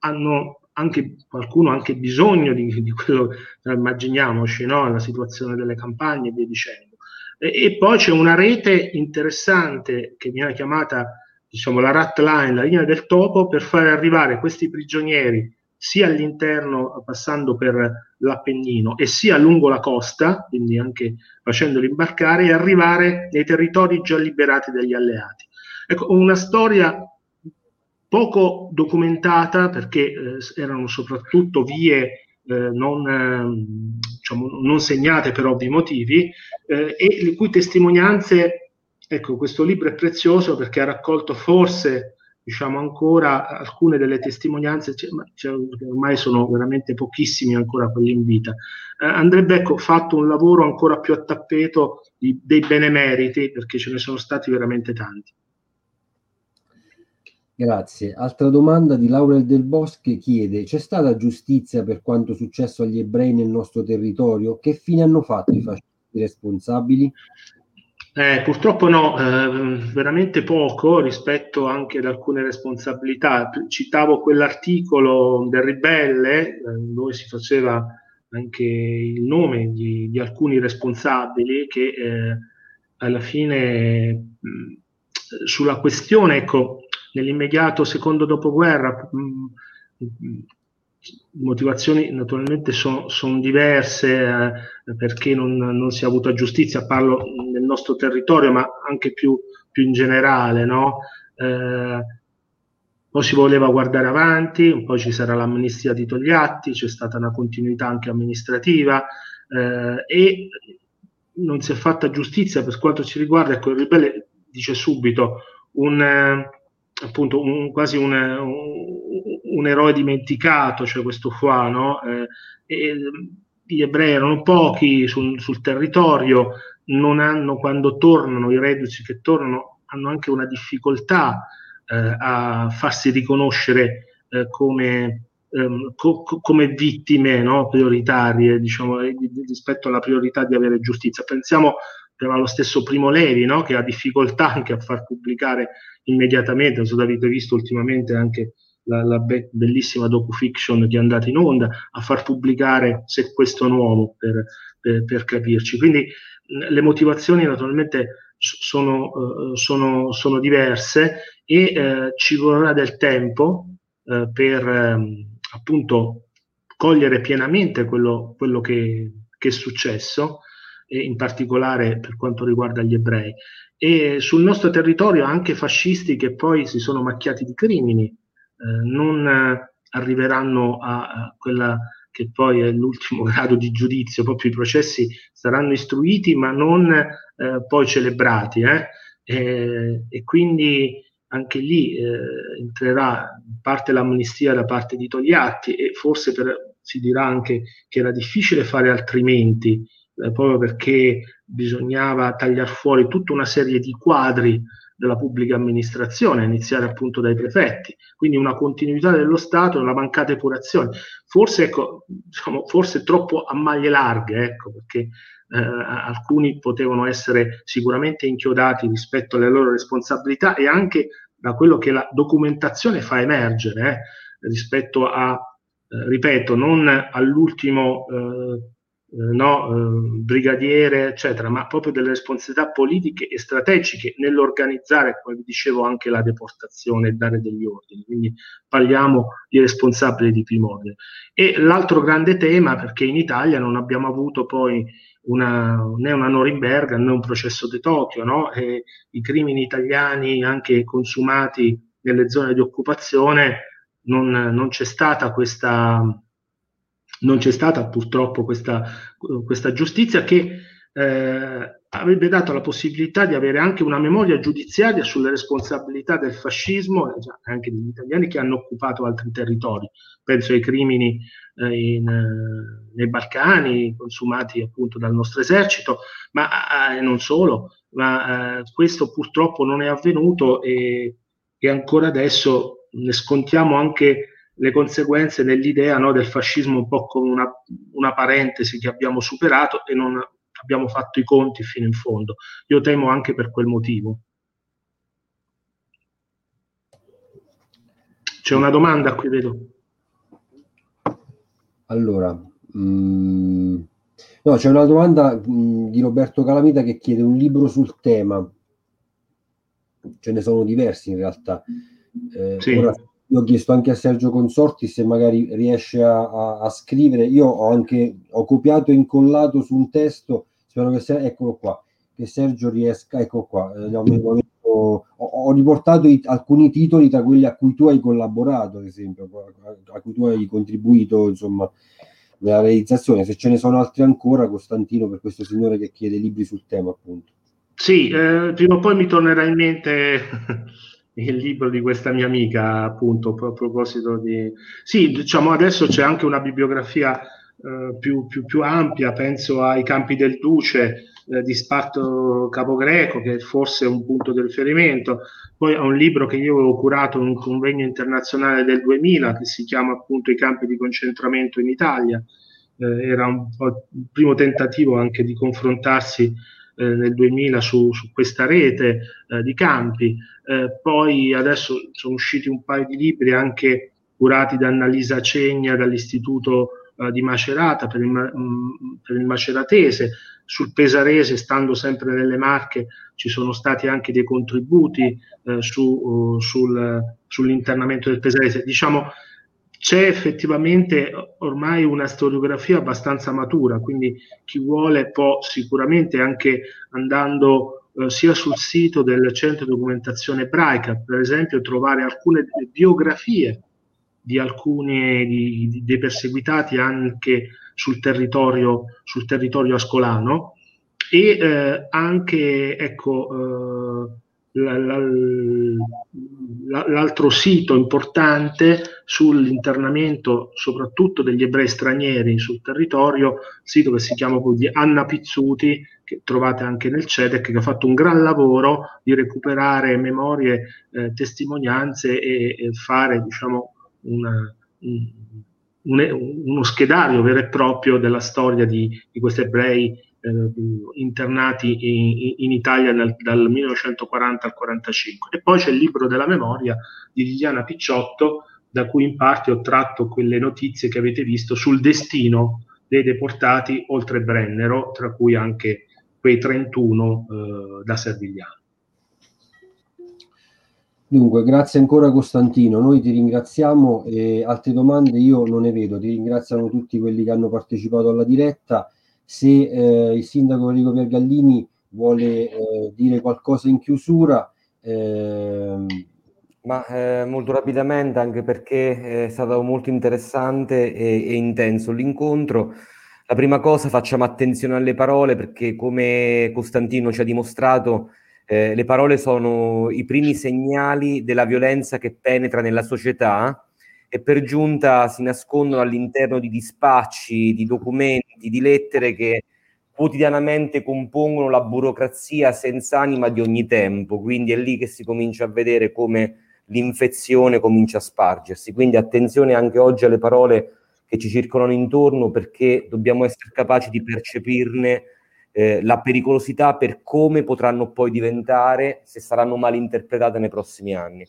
hanno anche qualcuno anche bisogno di, di quello, immaginiamoci, no? la situazione delle campagne e via dicendo. E, e poi c'è una rete interessante che viene chiamata diciamo, la rat line, la linea del topo, per fare arrivare questi prigionieri sia all'interno, passando per l'Appennino, e sia lungo la costa, quindi anche facendoli imbarcare, e arrivare nei territori già liberati dagli alleati. Ecco, una storia poco documentata perché eh, erano soprattutto vie eh, non, eh, diciamo, non, segnate per ovvi motivi eh, e le cui testimonianze Ecco, questo libro è prezioso perché ha raccolto forse, diciamo ancora, alcune delle testimonianze, cioè, cioè, ormai sono veramente pochissimi ancora quelli in vita. Eh, andrebbe ecco, fatto un lavoro ancora più a tappeto di, dei benemeriti, perché ce ne sono stati veramente tanti. Grazie. Altra domanda di Laurel Del Bosche chiede: c'è stata giustizia per quanto successo agli ebrei nel nostro territorio? Che fine hanno fatto i fascisti responsabili? Eh, purtroppo no, eh, veramente poco rispetto anche ad alcune responsabilità. Citavo quell'articolo del ribelle eh, dove si faceva anche il nome di, di alcuni responsabili che eh, alla fine mh, sulla questione, ecco, nell'immediato secondo dopoguerra, mh, motivazioni naturalmente sono son diverse eh, perché non, non, si è avuta giustizia, parlo nel nostro territorio, ma anche più, più in generale, no? Eh, poi si voleva guardare avanti, poi ci sarà l'amnistia di Togliatti, c'è stata una continuità anche amministrativa eh, e non si è fatta giustizia per quanto ci riguarda, ecco il ribelle dice subito un, eh, appunto un, quasi un, un, un, eroe dimenticato, cioè questo qua, no? Eh, e, gli ebrei erano pochi sul, sul, territorio, non hanno, quando tornano, i reduci che tornano, hanno anche una difficoltà eh, a farsi riconoscere eh, come, ehm, co- come, vittime no? prioritarie, diciamo, rispetto alla priorità di avere giustizia. Pensiamo allo stesso Primo Levi, no? che ha difficoltà anche a far pubblicare immediatamente, non so se avete visto ultimamente anche la, la be- bellissima docu-fiction che è andata in onda, a far pubblicare Se questo nuovo per, per, per capirci. Quindi le motivazioni naturalmente sono, uh, sono, sono diverse e uh, ci vorrà del tempo uh, per um, appunto cogliere pienamente quello, quello che, che, è successo, in particolare per quanto riguarda gli ebrei e sul nostro territorio anche fascisti che poi si sono macchiati di crimini eh, non eh, arriveranno a, a, quella che poi è l'ultimo grado di giudizio, proprio i processi saranno istruiti ma non eh, poi celebrati eh. e, e, quindi anche lì eh, entrerà in parte l'amnistia da parte di Togliatti e forse per, si dirà anche che era difficile fare altrimenti eh, proprio perché bisognava tagliare fuori tutta una serie di quadri della pubblica amministrazione, iniziare appunto dai prefetti, quindi una continuità dello Stato e una mancata epurazione. Forse, ecco, diciamo, forse troppo a maglie larghe, ecco, perché eh, alcuni potevano essere sicuramente inchiodati rispetto alle loro responsabilità e anche da quello che la documentazione fa emergere eh, rispetto a, eh, ripeto, non all'ultimo eh, no, eh, brigadiere, eccetera, ma proprio delle responsabilità politiche e strategiche nell'organizzare, come vi dicevo, anche la deportazione e dare degli ordini. Quindi parliamo di responsabili di primo ordine. E l'altro grande tema, perché in Italia non abbiamo avuto poi una, né una Norimberga né un processo di Tokyo, no? I crimini italiani anche consumati nelle zone di occupazione non, non c'è stata questa non c'è stata purtroppo questa, questa giustizia che eh, avrebbe dato la possibilità di avere anche una memoria giudiziaria sulle responsabilità del fascismo e anche degli italiani che hanno occupato altri territori. Penso ai crimini eh, in, eh, nei Balcani consumati appunto dal nostro esercito, ma eh, non solo, ma eh, questo purtroppo non è avvenuto e, e ancora adesso ne scontiamo anche le conseguenze nell'idea no, del fascismo un po' come una, una, parentesi che abbiamo superato e non abbiamo fatto i conti fino in fondo. Io temo anche per quel motivo. C'è una domanda qui, vedo. Allora, mh, mm, no, c'è una domanda mh, mm, di Roberto Calamita che chiede un libro sul tema. Ce ne sono diversi in realtà. Eh, sì. ora, io ho chiesto anche a Sergio Consorti se magari riesce a, a, a, scrivere. Io ho anche ho copiato e incollato su un testo. Spero che sia, eccolo qua, che Sergio riesca. Ecco qua. Eh, ho, ho, ho, riportato i, alcuni titoli tra quelli a cui tu hai collaborato, ad esempio, a, a cui tu hai contribuito, insomma, nella realizzazione. Se ce ne sono altri ancora, Costantino, per questo signore che chiede libri sul tema, appunto. Sì, eh, prima o poi mi tornerà in mente il libro di questa mia amica, appunto, a proposito di... Sì, diciamo adesso c'è anche una bibliografia eh, più, più, più, ampia, penso ai Campi del Duce eh, di Sparto Capogreco, che forse è un punto di riferimento, poi a un libro che io avevo curato in un convegno internazionale del 2000, che si chiama appunto I campi di concentramento in Italia, eh, era un il primo tentativo anche di confrontarsi eh, nel 2000 su, su questa rete eh, di campi. Eh, poi adesso sono usciti un paio di libri anche curati da Annalisa Cegna dall'Istituto eh, di Macerata per il, mm, per il Maceratese. Sul Pesarese, stando sempre nelle Marche, ci sono stati anche dei contributi eh, su, uh, sul, sull'internamento del Pesarese. Diciamo, c'è effettivamente ormai una storiografia abbastanza matura, quindi chi vuole può sicuramente anche andando sia sul sito del centro documentazione ebraica, per esempio, trovare alcune biografie di alcuni di, di, dei perseguitati anche sul territorio, sul territorio ascolano e eh, anche ecco, eh, l'altro sito importante sull'internamento soprattutto degli ebrei stranieri sul territorio, sito che si chiama di Anna Pizzuti, che trovate anche nel CEDEC, che ha fatto un gran lavoro di recuperare memorie, eh, testimonianze e, e, fare diciamo, una, un, un, uno schedario vero e proprio della storia di, di questi ebrei eh, internati in, in Italia nel, dal 1940 al 1945. E poi c'è il libro della memoria di Liliana Picciotto, da cui in parte ho tratto quelle notizie che avete visto sul destino dei deportati oltre Brennero, tra cui anche quei 31 eh, da Servigliano. Dunque, grazie ancora Costantino, noi ti ringraziamo e altre domande io non ne vedo, ti ringraziano tutti quelli che hanno partecipato alla diretta se eh, il sindaco Enrico Piergallini vuole eh, dire qualcosa in chiusura. Ehm... Ma eh, molto rapidamente, anche perché è stato molto interessante e, e, intenso l'incontro. La prima cosa, facciamo attenzione alle parole perché, come Costantino ci ha dimostrato, eh, le parole sono i primi segnali della violenza che penetra nella società e per giunta si nascondono all'interno di dispacci, di documenti, di lettere che quotidianamente compongono la burocrazia senza anima di ogni tempo, quindi è lì che si comincia a vedere come l'infezione comincia a spargersi. Quindi attenzione anche oggi alle parole che ci circolano intorno perché dobbiamo essere capaci di percepirne eh, la pericolosità per come potranno poi diventare se saranno mal interpretate nei prossimi anni.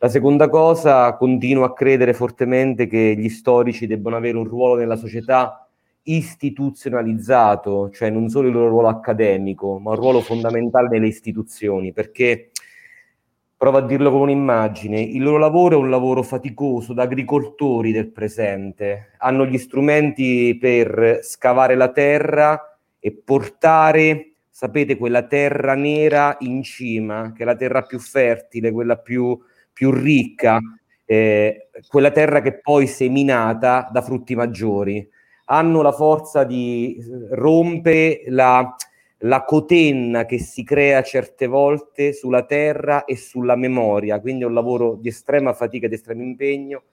La seconda cosa, continuo a credere fortemente che gli storici debbano avere un ruolo nella società istituzionalizzato, cioè non solo il loro ruolo accademico, ma un ruolo fondamentale nelle istituzioni, perché provo a dirlo con un'immagine, il loro lavoro è un lavoro faticoso da agricoltori del presente, hanno gli strumenti per scavare la terra e portare, sapete, quella terra nera in cima, che è la terra più fertile, quella più più ricca eh, quella terra che poi seminata da frutti maggiori. Hanno la forza di rompere la, la cotenna che si crea certe volte sulla terra e sulla memoria, quindi è un lavoro di estrema fatica e di estremo impegno,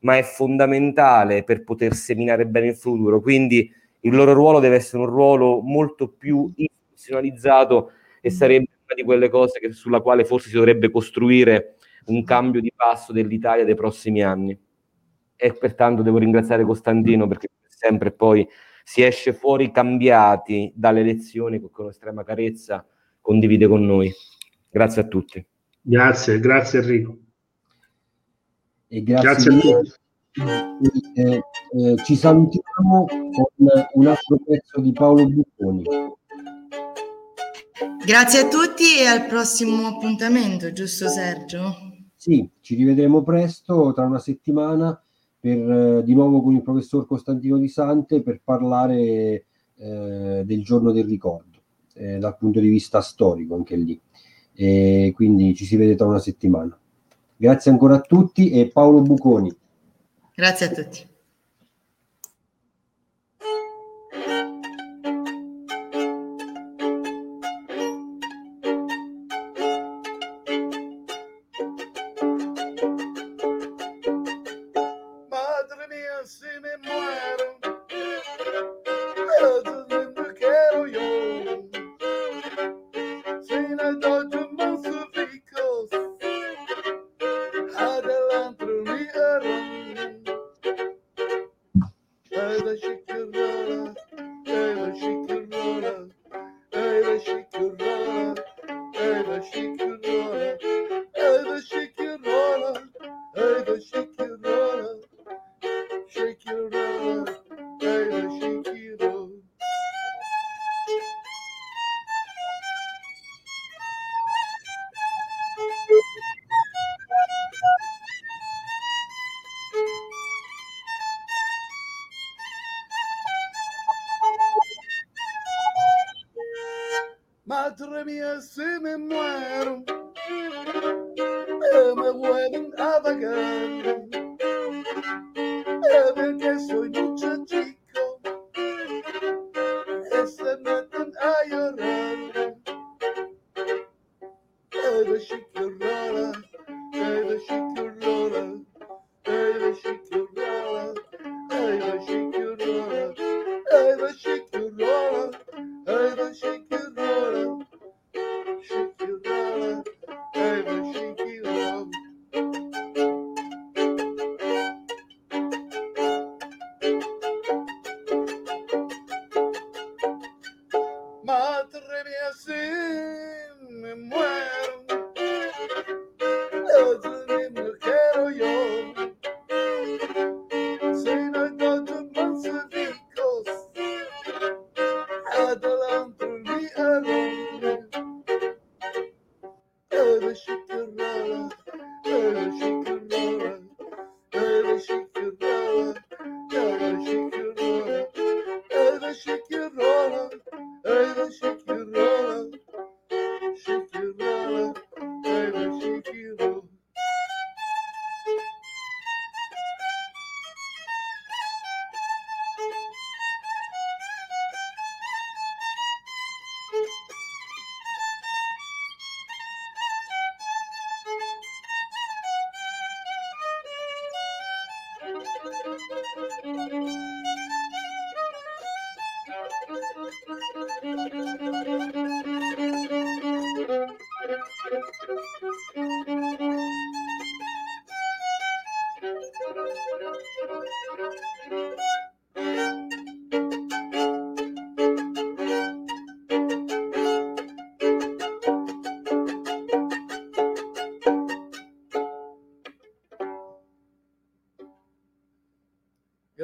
ma è fondamentale per poter seminare bene il futuro. Quindi il loro ruolo deve essere un ruolo molto più istituzionalizzato e sarebbe una di quelle cose che, sulla quale forse si dovrebbe costruire un cambio di passo dell'Italia dei prossimi anni. E pertanto devo ringraziare Costantino perché sempre poi si esce fuori cambiati dalle lezioni che con estrema carezza condivide con noi. Grazie a tutti. Grazie, grazie Enrico. E grazie, grazie a tutti. Eh, eh, ci salutiamo con un altro pezzo di Paolo Bucconi. Grazie a tutti e al prossimo appuntamento, giusto Sergio? Sì, ci rivedremo presto, tra una settimana, per, eh, di nuovo con il professor Costantino Di Sante per parlare eh, del giorno del ricordo, eh, dal punto di vista storico anche lì. E quindi ci si vede tra una settimana. Grazie ancora a tutti e Paolo Buconi. Grazie a tutti.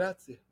Grazie.